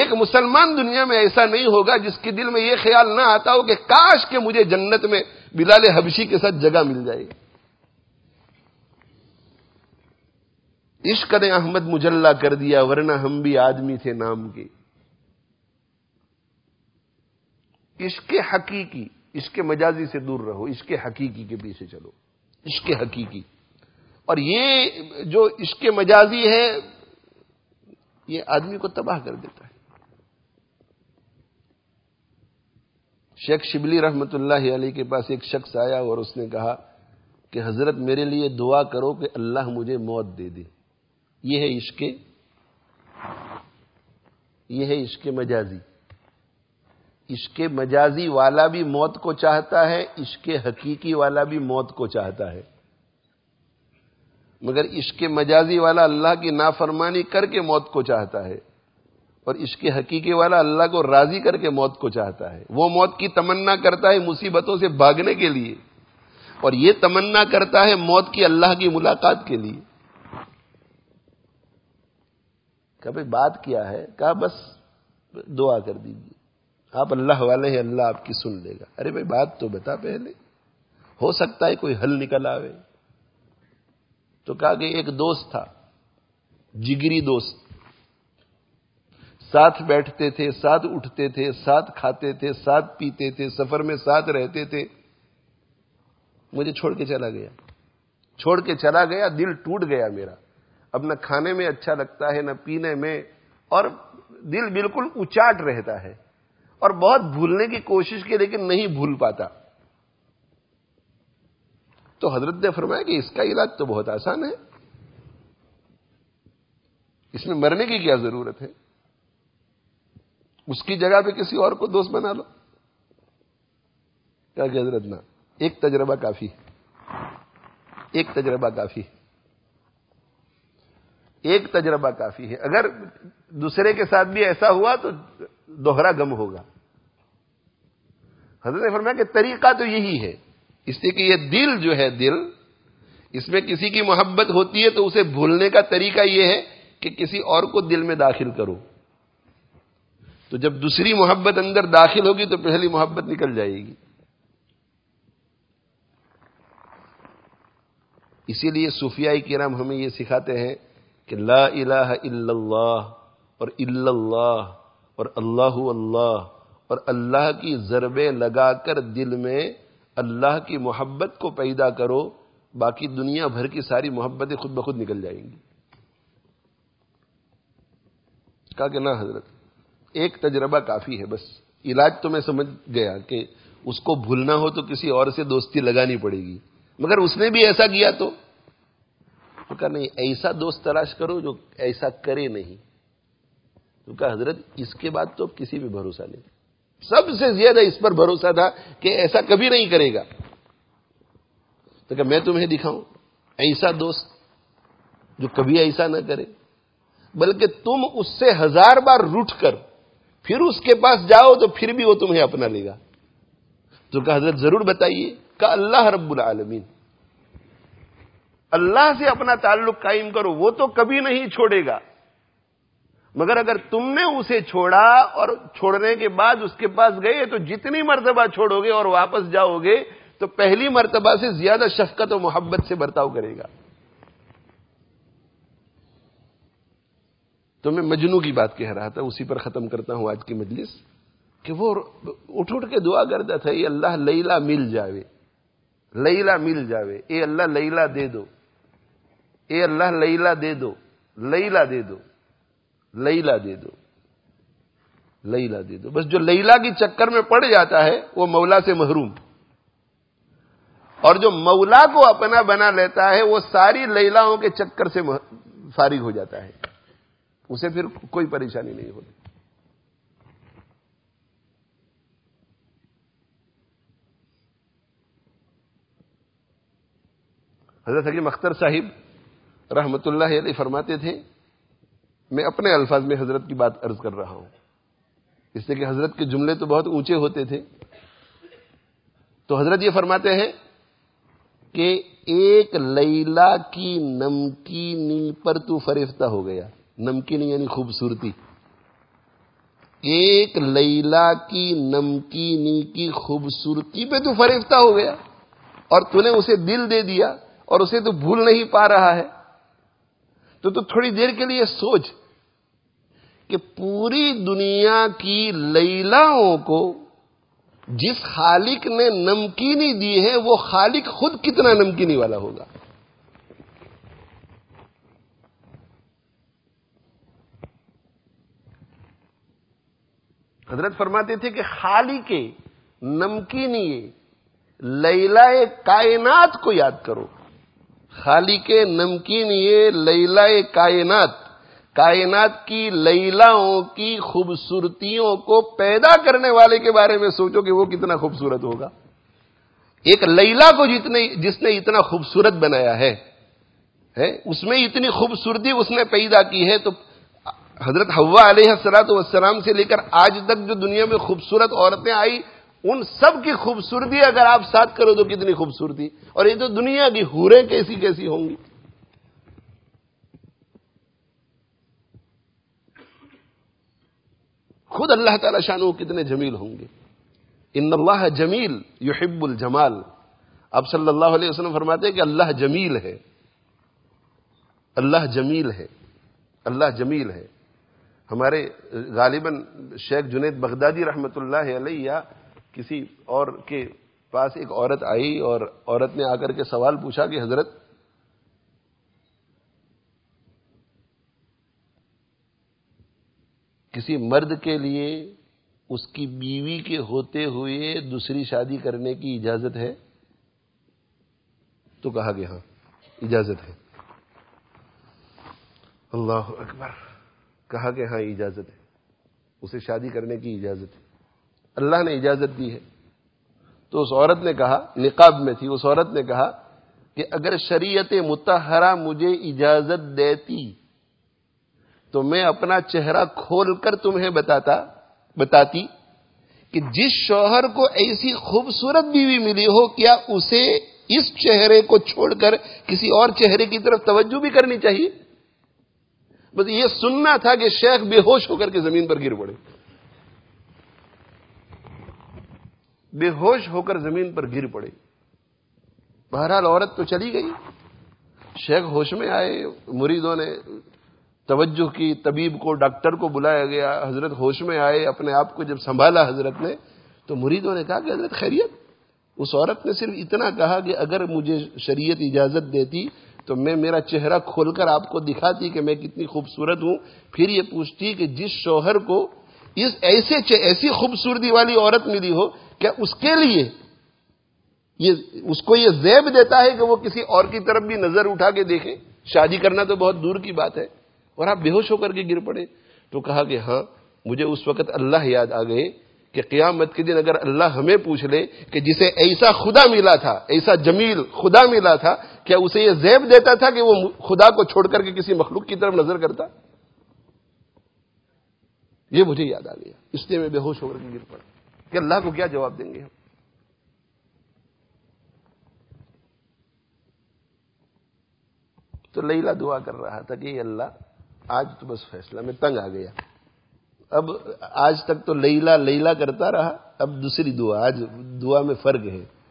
ایک مسلمان دنیا میں ایسا نہیں ہوگا جس کے دل میں یہ خیال نہ آتا ہو کہ کاش کہ مجھے جنت میں بلال حبشی کے ساتھ جگہ مل جائے۔ عشق نے احمد مجلہ کر دیا ورنہ ہم بھی آدمی تھے نام کے۔ عشق حقیقی، عشق مجازی سے دور رہو، عشق حقیقی کے پیچھے چلو۔ عشق حقیقی۔ اور یہ جو عشق مجازی ہے، یہ آدمی کو تباہ کر دیتا ہے۔ شیخ شبلی رحمت اللہ علیہ کے پاس ایک شخص آیا اور اس نے کہا کہ حضرت میرے لیے دعا کرو کہ اللہ مجھے موت دے دے۔ یہ ہے عشق، یہ ہے عشق مجازی۔ عشق مجازی والا بھی موت کو چاہتا ہے، عشق حقیقی والا بھی موت کو چاہتا ہے۔ مگر عشق مجازی والا اللہ کی نافرمانی کر کے موت کو چاہتا ہے۔ اور عشق حقیقی والا اللہ کو راضی کر کے موت کو چاہتا ہے۔ وہ موت کی تمنا کرتا ہے مصیبتوں سے بھاگنے کے لیے۔ اور یہ تمنا کرتا ہے موت کی اللہ کی ملاقات کے لیے۔ کبھی بات کیا ہے؟ کہا بس دعا کر دیجیے آپ اللہ والے ہیں، اللہ آپ کی سن لے گا۔ ارے بھائی بات تو بتا پہلے۔ ہو سکتا ہے کوئی حل نکل آوے۔ تو کہا کہ ایک دوست تھا، جگری دوست۔ ساتھ بیٹھتے تھے، ساتھ اٹھتے تھے، ساتھ کھاتے تھے، ساتھ پیتے تھے، سفر میں ساتھ رہتے تھے۔ مجھے چھوڑ کے چلا گیا۔ چھوڑ کے چلا گیا، دل ٹوٹ گیا میرا۔ اب نہ کھانے میں اچھا لگتا ہے، نہ پینے میں۔ اور دل بالکل اچاٹ رہتا ہے۔ اور بہت بھولنے کی کوشش کی، لیکن نہیں بھول پاتا۔ تو حضرت نے فرمایا کہ اس کا علاج تو بہت آسان ہے۔ اس میں مرنے کی کیا ضرورت ہے؟ اس کی جگہ پہ کسی اور کو دوست بنا لو۔ کیا کہ حضرت نہ ایک تجربہ کافی ایک تجربہ کافی ایک تجربہ کافی ہے۔ اگر دوسرے کے ساتھ بھی ایسا ہوا تو دوہرا گم ہوگا۔ حضرت نے فرمایا کہ طریقہ تو یہی ہے۔ اس لیے کہ یہ دل جو ہے، دل، اس میں کسی کی محبت ہوتی ہے تو اسے بھولنے کا طریقہ یہ ہے کہ کسی اور کو دل میں داخل کرو۔ تو جب دوسری محبت اندر داخل ہوگی تو پہلی محبت نکل جائے گی۔ اسی لیے صوفیائی کرام ہمیں یہ سکھاتے ہیں کہ لا الہ الا اللہ اور الا اللہ اور اللہ اللہ اور اللہ کی ضربیں لگا کر دل میں اللہ کی محبت کو پیدا کرو، باقی دنیا بھر کی ساری محبتیں خود بخود نکل جائیں گی۔ کہا کہ نہ حضرت؟ ایک تجربہ کافی ہے، بس علاج تو میں سمجھ گیا کہ اس کو بھولنا ہو تو کسی اور سے دوستی لگانی پڑے گی۔ مگر اس نے بھی ایسا کیا تو؟ کہا نہیں، ایسا دوست تلاش کرو جو ایسا کرے نہیں۔ تو کہا حضرت، اس کے بعد تو کسی بھی بھروسہ نہیں۔ سب سے زیادہ اس پر بھروسہ تھا کہ ایسا کبھی نہیں کرے گا۔ تو کہ میں تمہیں دکھاؤں، ایسا دوست جو کبھی ایسا نہ کرے، بلکہ تم اس سے ہزار بار روٹ کر پھر اس کے پاس جاؤ تو پھر بھی وہ تمہیں اپنا لے گا۔ تو کہ حضرت ضرور بتائیے کہ اللہ رب العالمین۔ اللہ سے اپنا تعلق قائم کرو، وہ تو کبھی نہیں چھوڑے گا۔ مگر اگر تم نے اسے چھوڑا اور چھوڑنے کے بعد اس کے پاس گئے، تو جتنی مرتبہ چھوڑو گے اور واپس جاؤ گے، تو پہلی مرتبہ سے زیادہ شفقت و محبت سے برتاؤ کرے گا۔ تو میں مجنو کی بات کہہ رہا تھا، اسی پر ختم کرتا ہوں آج کی مجلس، کہ وہ اٹھ اٹھ کے دعا کرتا تھا یہ اللہ لیلا مل جاوے لیلا مل جاوے، اے اللہ لیلا دے دو، اے اللہ لیلا دے دو لیلا دے دو لیلا دے دو لیلا دے دو۔ بس جو لیلا کی چکر میں پڑ جاتا ہے، وہ مولا سے محروم۔ اور جو مولا کو اپنا بنا لیتا ہے، وہ ساری لیلاؤں کے چکر سے فارغ ہو جاتا ہے۔ اسے پھر کوئی پریشانی نہیں ہوتی۔ حضرت حکیم اختر صاحب رحمت اللہ علیہ فرماتے تھے، میں اپنے الفاظ میں حضرت کی بات عرض کر رہا ہوں۔ اس سے کہ حضرت کے جملے تو بہت اونچے ہوتے تھے۔ تو حضرت یہ فرماتے ہیں کہ ایک لیلا کی نمکینی پر تو فریفتہ ہو گیا۔ نمکینی یعنی خوبصورتی۔ ایک لیلا کی نمکینی کی خوبصورتی پہ تو فریفتہ ہو گیا اور تو نے اسے دل دے دیا اور اسے تو بھول نہیں پا رہا ہے۔ تو تو تھوڑی دیر کے لیے سوچ کہ پوری دنیا کی لیلاؤں کو جس خالق نے نمکینی دی ہے وہ خالق خود کتنا نمکینی والا ہوگا۔ حضرت فرماتے تھے کہ خالی کے نمکینی لیلا کائنات کو یاد کرو۔ خالی کے نمکین یہ لیلا کائنات کائنات کی لیلاؤں کی خوبصورتیوں کو پیدا کرنے والے کے بارے میں سوچو کہ وہ کتنا خوبصورت ہوگا۔ ایک لیلا کو جتنے، جس نے اتنا خوبصورت بنایا ہے، اس میں اتنی خوبصورتی اس نے پیدا کی ہے تو حضرت ہوا علیہ السلاط والسلام سے لے کر آج تک جو دنیا میں خوبصورت عورتیں آئی ان سب کی خوبصورتی اگر آپ ساتھ کرو تو کتنی خوبصورتی؟ اور یہ تو دنیا کی ہوریں کیسی کیسی ہوں گی؟ خود اللہ تعالی شانو کتنے جمیل ہوں گے۔ ان اللہ جمیل یحب الجمال۔ اب صلی اللہ علیہ وسلم فرماتے ہیں کہ اللہ جمیل ہے۔ اللہ جمیل ہے۔ اللہ جمیل ہے۔ ہمارے غالباً شیخ جنید بغدادی رحمۃ اللہ علیہ یا کسی اور کے پاس ایک عورت آئی اور عورت نے آ کر کے سوال پوچھا کہ حضرت، کسی مرد کے لیے اس کی بیوی کے ہوتے ہوئے دوسری شادی کرنے کی اجازت ہے؟ تو کہا کہ ہاں اجازت ہے۔ اللہ اکبر۔ کہا کہ ہاں اجازت ہے۔ اسے شادی کرنے کی اجازت ہے۔ اللہ نے اجازت دی ہے۔ تو اس عورت نے کہا، نقاب میں تھی، اس عورت نے کہا کہ اگر شریعت متحرہ مجھے اجازت دیتی تو میں اپنا چہرہ کھول کر تمہیں بتاتا، بتاتی کہ جس شوہر کو ایسی خوبصورت بیوی ملی ہو، کیا اسے اس چہرے کو چھوڑ کر کسی اور چہرے کی طرف توجہ بھی کرنی چاہیے؟ بس یہ سننا تھا کہ شیخ بے ہوش ہو کر کے زمین پر گر پڑے۔ بے ہوش ہو کر زمین پر گر پڑے۔ بہرحال عورت تو چلی گئی۔ شیخ ہوش میں آئے۔ مریدوں نے توجہ کی۔ طبیب کو، ڈاکٹر کو بلایا گیا۔ حضرت ہوش میں آئے، اپنے آپ کو جب سنبھالا حضرت نے، تو مریدوں نے کہا کہ حضرت خیریت، اس عورت نے صرف اتنا کہا کہ اگر مجھے شریعت اجازت دیتی تو میں میرا چہرہ کھول کر آپ کو دکھاتی کہ میں کتنی خوبصورت ہوں۔ پھر یہ پوچھتی کہ جس شوہر کو اس ایسے ایسی خوبصورتی والی عورت ملی ہو کیا اس کے لیے یہ اس کو یہ زیب دیتا ہے کہ وہ کسی اور کی طرف بھی نظر اٹھا کے دیکھے۔ شادی کرنا تو بہت دور کی بات ہے اور آپ بے ہوش ہو کر کے گر پڑے۔ تو کہا کہ ہاں مجھے اس وقت اللہ یاد آ گئے کہ قیامت کے دن اگر اللہ ہمیں پوچھ لے کہ جسے ایسا خدا ملا تھا، ایسا جمیل خدا ملا تھا کیا اسے یہ زیب دیتا تھا کہ وہ خدا کو چھوڑ کر کے کسی مخلوق کی طرف نظر کرتا؟ یہ مجھے یاد آ گیا۔ اس لیے میں بے ہوش ہو کر کے گر پڑا۔ کہ اللہ کو کیا جواب دیں گے ہم؟ تو لیلا دعا کر رہا تھا کہ اللہ، آج تو بس فیصلہ، میں تنگ آ گیا۔ اب آج تک تو لیلا لیلا کرتا رہا، اب دوسری دعا، آج دعا میں فرق ہے۔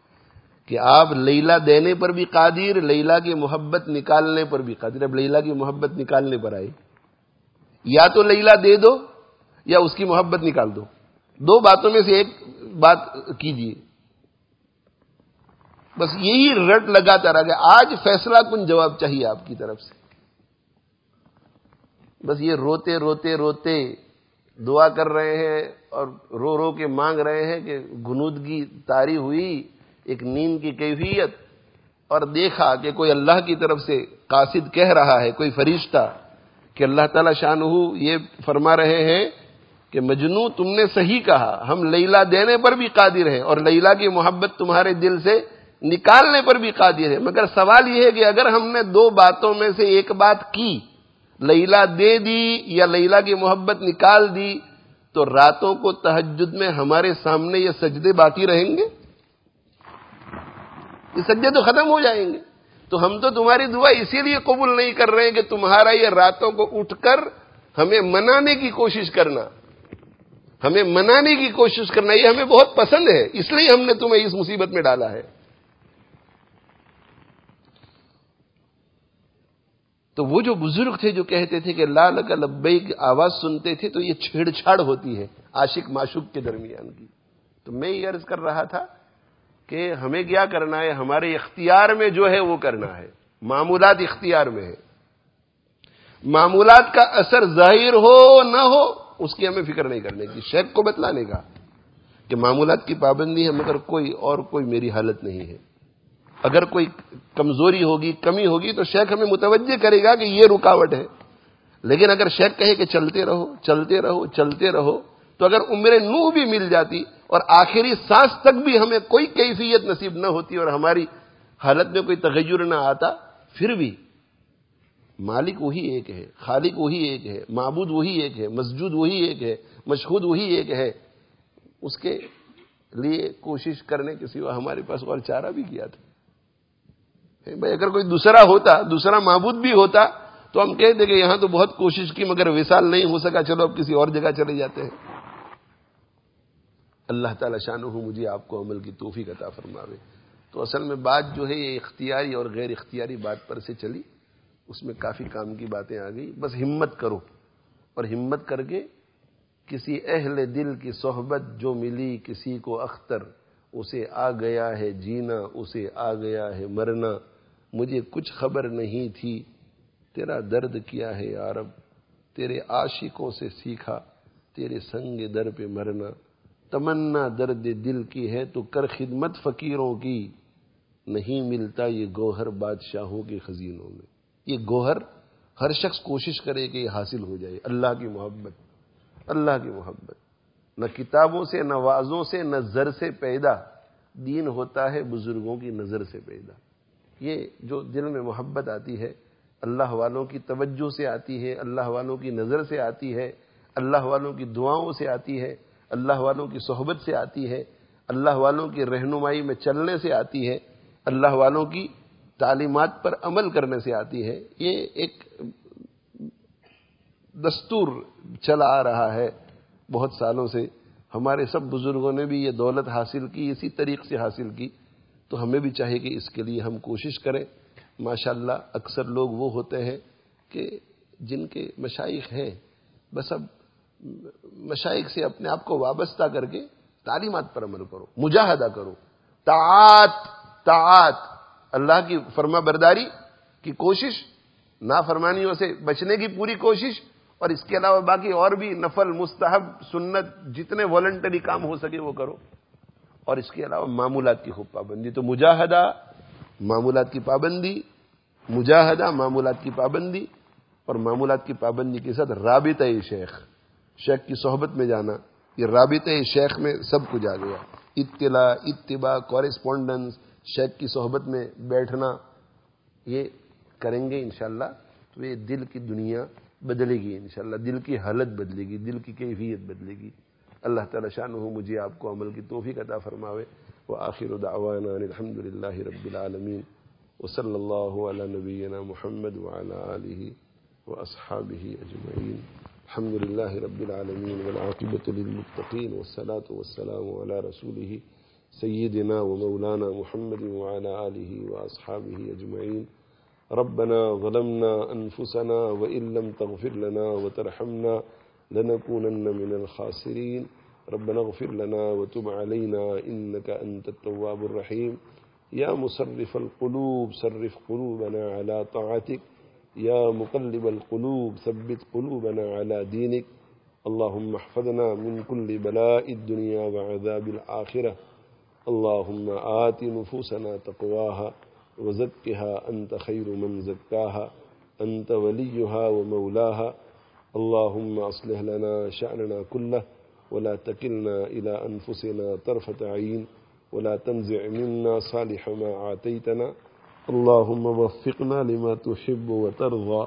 کہ آپ لیلا دینے پر بھی قادر لیلا کی محبت نکالنے پر بھی قادر۔ اب لیلا کی محبت نکالنے پر آئی یا تو لیلا دے دو یا اس کی محبت نکال دو۔ دو باتوں میں سے ایک بات کیجیے بس یہی رٹ لگاتا رہا کہ آج فیصلہ کن جواب چاہیے آپ کی طرف سے؟ بس یہ روتے روتے روتے دعا کر رہے ہیں اور رو رو کے مانگ رہے ہیں کہ گنودگی تاری ہوئی۔ ایک نیند کی کیفیت اور دیکھا کہ کوئی اللہ کی طرف سے قاصد کہہ رہا ہے، کوئی فرشتہ کہ اللہ تعالی شان یہ فرما رہے ہیں کہ مجنو تم نے صحیح کہا، ہم لیلا دینے پر بھی قادر ہیں اور لیلا کی محبت تمہارے دل سے نکالنے پر بھی قادر ہے مگر سوال یہ ہے کہ اگر ہم نے دو باتوں میں سے ایک بات کی لیلا دے دی یا لیلا کی محبت نکال دی، تو راتوں کو تہجد میں ہمارے سامنے یہ سجدے باقی رہیں گے؟ یہ سجدے تو ختم ہو جائیں گے۔ تو ہم تو تمہاری دعا اسی لیے قبول نہیں کر رہے ہیں کہ تمہارا یہ راتوں کو اٹھ کر ہمیں منانے کی کوشش کرنا۔ ہمیں منانے کی کوشش کرنا، یہ ہمیں بہت پسند ہے، اس لیے ہم نے تمہیں اس مصیبت میں ڈالا ہے۔ تو وہ جو بزرگ تھے جو کہتے تھے کہ لال کا لبئی کی آواز سنتے تھے، تو یہ چھیڑ چھاڑ ہوتی ہے عاشق معشوق کے درمیان کی۔ تو میں یہ عرض کر رہا تھا کہ ہمیں کیا کرنا ہے؟ ہمارے اختیار میں جو ہے وہ کرنا ہے۔ معمولات اختیار میں ہے۔ معمولات کا اثر ظاہر ہو نہ ہو، اس کی ہمیں فکر نہیں کرنے کی شیخ کو بتلانے کا۔ کہ معمولات کی پابندی ہے مگر کوئی اور کوئی میری حالت نہیں ہے۔ اگر کوئی کمزوری ہوگی، کمی ہوگی تو شیخ ہمیں متوجہ کرے گا کہ یہ رکاوٹ ہے۔ لیکن اگر شیخ کہے کہ چلتے رہو چلتے رہو چلتے رہو تو اگر عمر نو بھی مل جاتی اور آخری سانس تک بھی ہمیں کوئی کیفیت نصیب نہ ہوتی اور ہماری حالت میں کوئی تغیر نہ آتا، پھر بھی مالک وہی ایک ہے، خالق وہی ایک ہے، معبود وہی ایک ہے مسجود وہی ایک ہے، مشہود وہی ایک ہے، اس کے لیے کوشش کرنے کے سوا ہمارے پاس اور چارہ بھی کیا تھا۔ بھائی، اگر کوئی دوسرا ہوتا، دوسرا معبود بھی ہوتا تو ہم کہتے کہ یہاں تو بہت کوشش کی مگر وصال نہیں ہو سکا، چلو اب کسی اور جگہ چلے جاتے ہیں۔ اللہ تعالی شان ہوں مجھے آپ کو عمل کی توفیق عطا فرماوے۔ تو اصل میں بات جو ہے یہ اختیاری اور غیر اختیاری بات پر سے چلی، اس میں کافی کام کی باتیں آ گئی۔ بس ہمت کرو اور ہمت کر کے کسی اہل دل کی صحبت جو ملی، کسی کو اختر، اسے آ گیا ہے جینا، اسے آ گیا ہے مرنا۔ مجھے کچھ خبر نہیں تھی۔ تیرا درد کیا ہے یارب؟ تیرے عاشقوں سے سیکھا، تیرے سنگ در پہ مرنا۔ تمنا درد دل کی ہے تو کر خدمت فقیروں کی۔ نہیں ملتا یہ گوہر بادشاہوں کے خزینوں میں۔ یہ گوہر ہر شخص کوشش کرے کہ یہ حاصل ہو جائے۔ اللہ کی محبت۔ اللہ کی محبت۔ نہ کتابوں سے، نہ وازوں سے، نہ زر سے پیدا۔ دین ہوتا ہے بزرگوں کی نظر سے پیدا۔ یہ جو دل میں محبت آتی ہے، اللہ والوں کی توجہ سے آتی ہے، اللہ والوں کی نظر سے آتی ہے، اللہ والوں کی دعاؤں سے آتی ہے۔ اللہ والوں کی صحبت سے آتی ہے، اللہ والوں کی رہنمائی میں چلنے سے آتی ہے، اللہ والوں کی تعلیمات پر عمل کرنے سے آتی ہے۔ یہ ایک دستور چلا آ رہا ہے۔ بہت سالوں سے ہمارے سب بزرگوں نے بھی یہ دولت حاصل کی، اسی طریق سے حاصل کی۔ تو ہمیں بھی چاہیے کہ اس کے لیے ہم کوشش کریں۔ ماشاء اللہ اکثر لوگ وہ ہوتے ہیں کہ جن کے مشائق ہیں، بس اب مشائق سے اپنے آپ کو وابستہ کر کے تعلیمات پر عمل کرو، مجاہدہ کرو۔ تعات تعات اللہ کی فرما برداری کی کوشش، نافرمانیوں سے بچنے کی پوری کوشش، اور اس کے علاوہ باقی اور بھی نفل، مستحب، سنت، جتنے والنٹری کام ہو سکے وہ کرو۔ اور اس کے علاوہ معمولات کی خوب پابندی۔ تو مجاہدہ، معمولات کی پابندی، مجاہدہ، معمولات کی پابندی، اور معمولات کی پابندی کے ساتھ رابطہ شیخ۔ شیخ کی صحبت میں جانا، یہ رابطہ شیخ میں سب کچھ آ گیا۔ اطلاع، اتباع کورسپونڈنس شیخ کی صحبت میں بیٹھنا، یہ کریں گے انشاءاللہ۔ تو یہ دل کی دنیا بدلے گی انشاءاللہ۔ دل کی حالت بدلے گی، دل کی کیفیت بدلے گی۔ اللہ تعالی شان ہو مجھے آپ کو عمل کی توفیق عطا فرماوے۔ وہ آخر دعوانا الحمد للہ رب العالمین۔ وصلی اللہ علی نبینا محمد وعلى آلہ وأصحابه أجمعين الحمد لله رب العالمين والعاقبة للمتقين والصلاة والسلام على رسوله سيدنا ومولانا محمد وعلى آله وأصحابه أجمعين ربنا ظلمنا أنفسنا وإن لم تغفر لنا وترحمنا لنكونن من الخاسرين ربنا اغفر لنا وتب علينا إنك أنت التواب الرحيم يا مصرف القلوب صرف قلوبنا على طاعتك يا مقلب القلوب ثبت قلوبنا على دينك. اللهم احفظنا من كل بلاء الدنيا وعذاب الآخرة. اللهم آت نفوسنا تقواها وزكها أنت خير من زكاها. أنت وليها ومولاها. اللهم أصلح لنا شأننا كله ولا تكلنا إلى أنفسنا طرفة عين ولا تنزع منا صالح ما عاتيتنا اللهم وفقنا لما تحب وترضى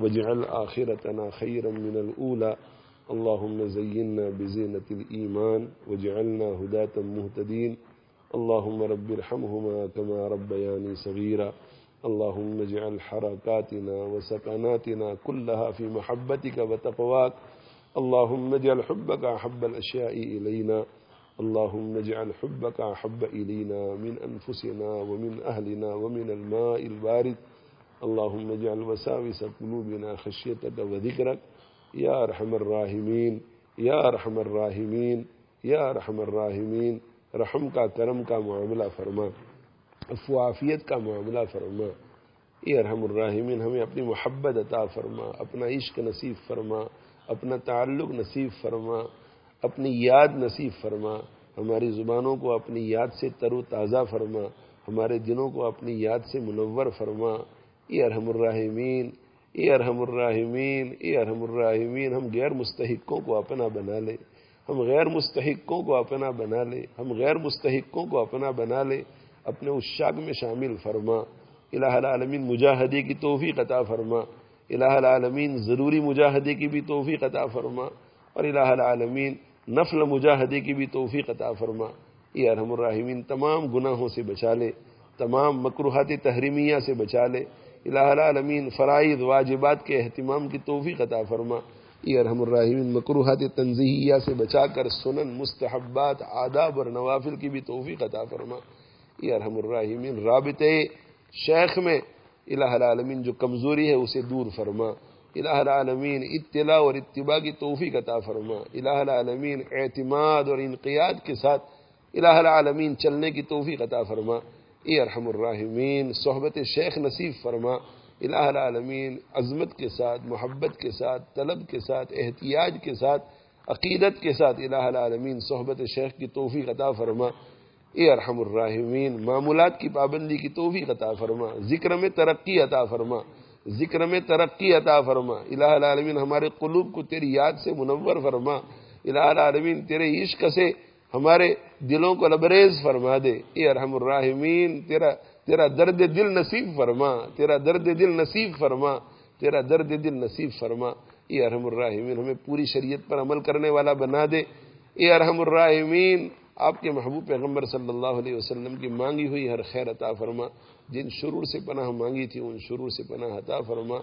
واجعل آخرتنا خيرا من الأولى. اللهم زينا بزينة الإيمان واجعلنا هداة مهتدين. اللهم رب ارحمهما كما ربياني صغيرا. اللهم اجعل حركاتنا وسكناتنا كلها في محبتك وتقواك. اللهم اجعل حبك أحب الأشياء إلينا. اللهم اجعل حبك أحب إلينا من أنفسنا ومن أهلنا ومن الماء البارد اللهم اجعل وساوس قلوبنا خشيتك وذكرك. يا أرحم الراحمين، يا أرحم الراحمين، يا أرحم الراحمين. رحم کا کرم کا معاملہ فرما افوافیت کا معاملہ فرما. یہ ارحم الراحمین، ہمیں اپنی محبت عطا فرما، اپنا عشق نصیب فرما، اپنا تعلق نصیب فرما. اپنی یاد نصیب فرما، ہماری زبانوں کو اپنی یاد سے تر و تازہ فرما، ہمارے دنوں کو اپنی یاد سے منور فرما۔ یہ ارحم الراحمین، اے ارحم الراحمین، اے ارحم الراحمین، ہم غیر مستحقوں کو اپنا بنا لے۔ ہم غیر مستحقوں کو اپنا بنا لے۔ ہم غیر مستحقوں کو اپنا بنا لے۔ اپنے اس شاگ میں شامل فرما۔ الہ العالمین، مجاہدے کی توفیق عطا فرما۔ الہ العالمین، ضروری مجاہدے کی بھی توفیق عطا فرما۔ اور الہ العالمین، نفل مجاہدے کی بھی توفیق عطا فرما۔ یہ ارحم الرحمین تمام گناہوں سے بچا لے، تمام مقروحات تحریمیہ سے بچا لے۔ الہ العالمین، فرائض، واجبات کے اہتمام کی توفیق عطا فرما۔ یہ ارحم الراحمین مقروحات تنظیحیہ سے بچا کر سنن، مستحبات، آداب اور نوافل کی بھی توفیق عطا فرما۔ یہ ارحم الراحمین، رابطے شیخ میں الہ العالمین جو کمزوری ہے، اسے دور فرما۔ الہ العالمین، اطلاع اور اتباع کی توفیق عطا فرما۔ الہ العالمین، اعتماد اور انقیاد کے ساتھ الہ العالمین چلنے کی توفیق عطا فرما۔ اے ارحم الراحمین، صحبت شیخ نصیب فرما۔ الہ العالمین، عظمت کے ساتھ، محبت کے ساتھ، طلب کے ساتھ، احتیاج کے ساتھ، عقیدت کے ساتھ الہ العالمین، صحبت شیخ کی توفیق عطا فرما۔ اے ارحم الراحمین، معمولات کی پابندی کی توفیق عطا فرما۔ ذکر میں ترقی عطا فرما۔ ذکر میں ترقی عطا فرما۔ الہ العالمین، ہمارے قلوب کو تیری یاد سے منور فرما۔ الہ العالمین، تیرے عشق سے ہمارے دلوں کو لبریز فرما دے۔ اے ارحم الراحمین، تیرا تیرا درد دل نصیب فرما۔ تیرا درد دل نصیب فرما۔ تیرا درد دل نصیب فرما۔ اے ارحم الراحمین، ہمیں پوری شریعت پر عمل کرنے والا بنا دے۔ اے ارحم الراحمین آپ کے محبوب پیغمبر صلی اللہ علیہ وسلم کی مانگی ہوئی ہر خیر عطا فرما، جن شرور سے پناہ مانگی تھی، ان شرور سے پناہ عطا فرما۔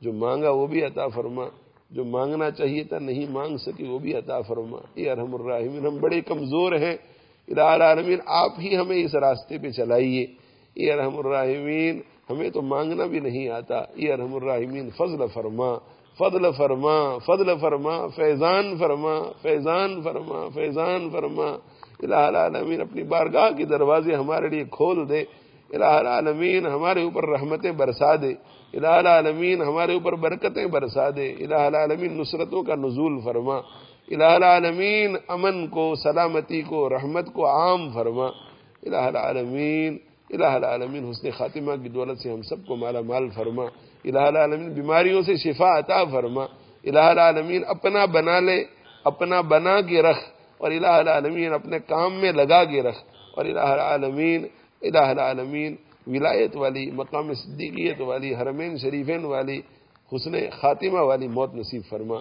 جو مانگا وہ بھی عطا فرما۔ جو مانگنا چاہیے تھا نہیں مانگ سکی وہ بھی عطا فرما۔ اے ارحم الراحمین، ہم بڑے کمزور ہیں۔ العالمین، آپ ہی ہمیں اس راستے پہ چلائیے۔ اے ارحم الراحمین، ہمیں تو مانگنا بھی نہیں آتا۔ اے ارحم الراحمین، فضل فرما فضل فرما فضل فرما، فیضان فرما فیضان فرما فیضان فرما۔ العالمین اپنی بارگاہ کے دروازے ہمارے لیے کھول دے۔ الہ العالمین ہمارے اوپر رحمتیں برسا دے۔ الہ العالمین ہمارے اوپر برکتیں برسا دے۔ الہ العالمین نصرتوں کا نزول فرما۔ الہ العالمین امن کو، سلامتی کو، رحمت کو عام فرما۔ الہ العالمین الہ العالمین حسن خاتمہ کی دولت سے ہم سب کو مالا مال فرما۔ الہ العالمین بیماریوں سے شفا عطا فرما۔ الہ العالمین اپنا بنا لے، اپنا بنا کے رکھ۔ اور الہ العالمین اپنے کام میں لگا کے رکھ اور الہ العالمین الہ العالمین، ولایت والی، مقام صدیقیت والی، حرمین شریفین والی، حسن خاتمہ والی موت نصیب فرما۔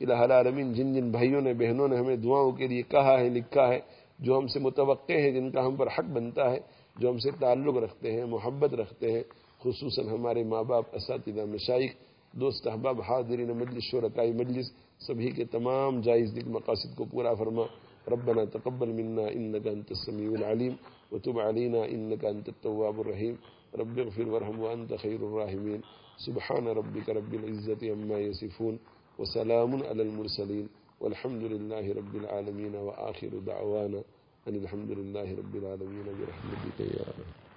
الہ العالمین، جن جن بھائیوں نے، بہنوں نے ہمیں دعاؤں کے لیے کہا ہے، لکھا ہے، جو ہم سے متوقع ہے جن کا ہم پر حق بنتا ہے، جو ہم سے تعلق رکھتے ہیں، محبت رکھتے ہیں، خصوصاً ہمارے ماں باپ، اساتذہ، مشائق، دوست احباب، حاضرین مجلس، شرکائی مجلس سبھی کے تمام جائز دل مقاصد کو پورا فرما۔ ربنا تقبل منا انك انت السميع العليم وتب علينا انك انت التواب الرحيم رب اغفر وارحم وانت خير الراحمين سبحان ربك رب العزه عما يصفون وسلام على المرسلين والحمد لله رب العالمين واخر دعوانا ان الحمد لله رب العالمين برحمتك يا رب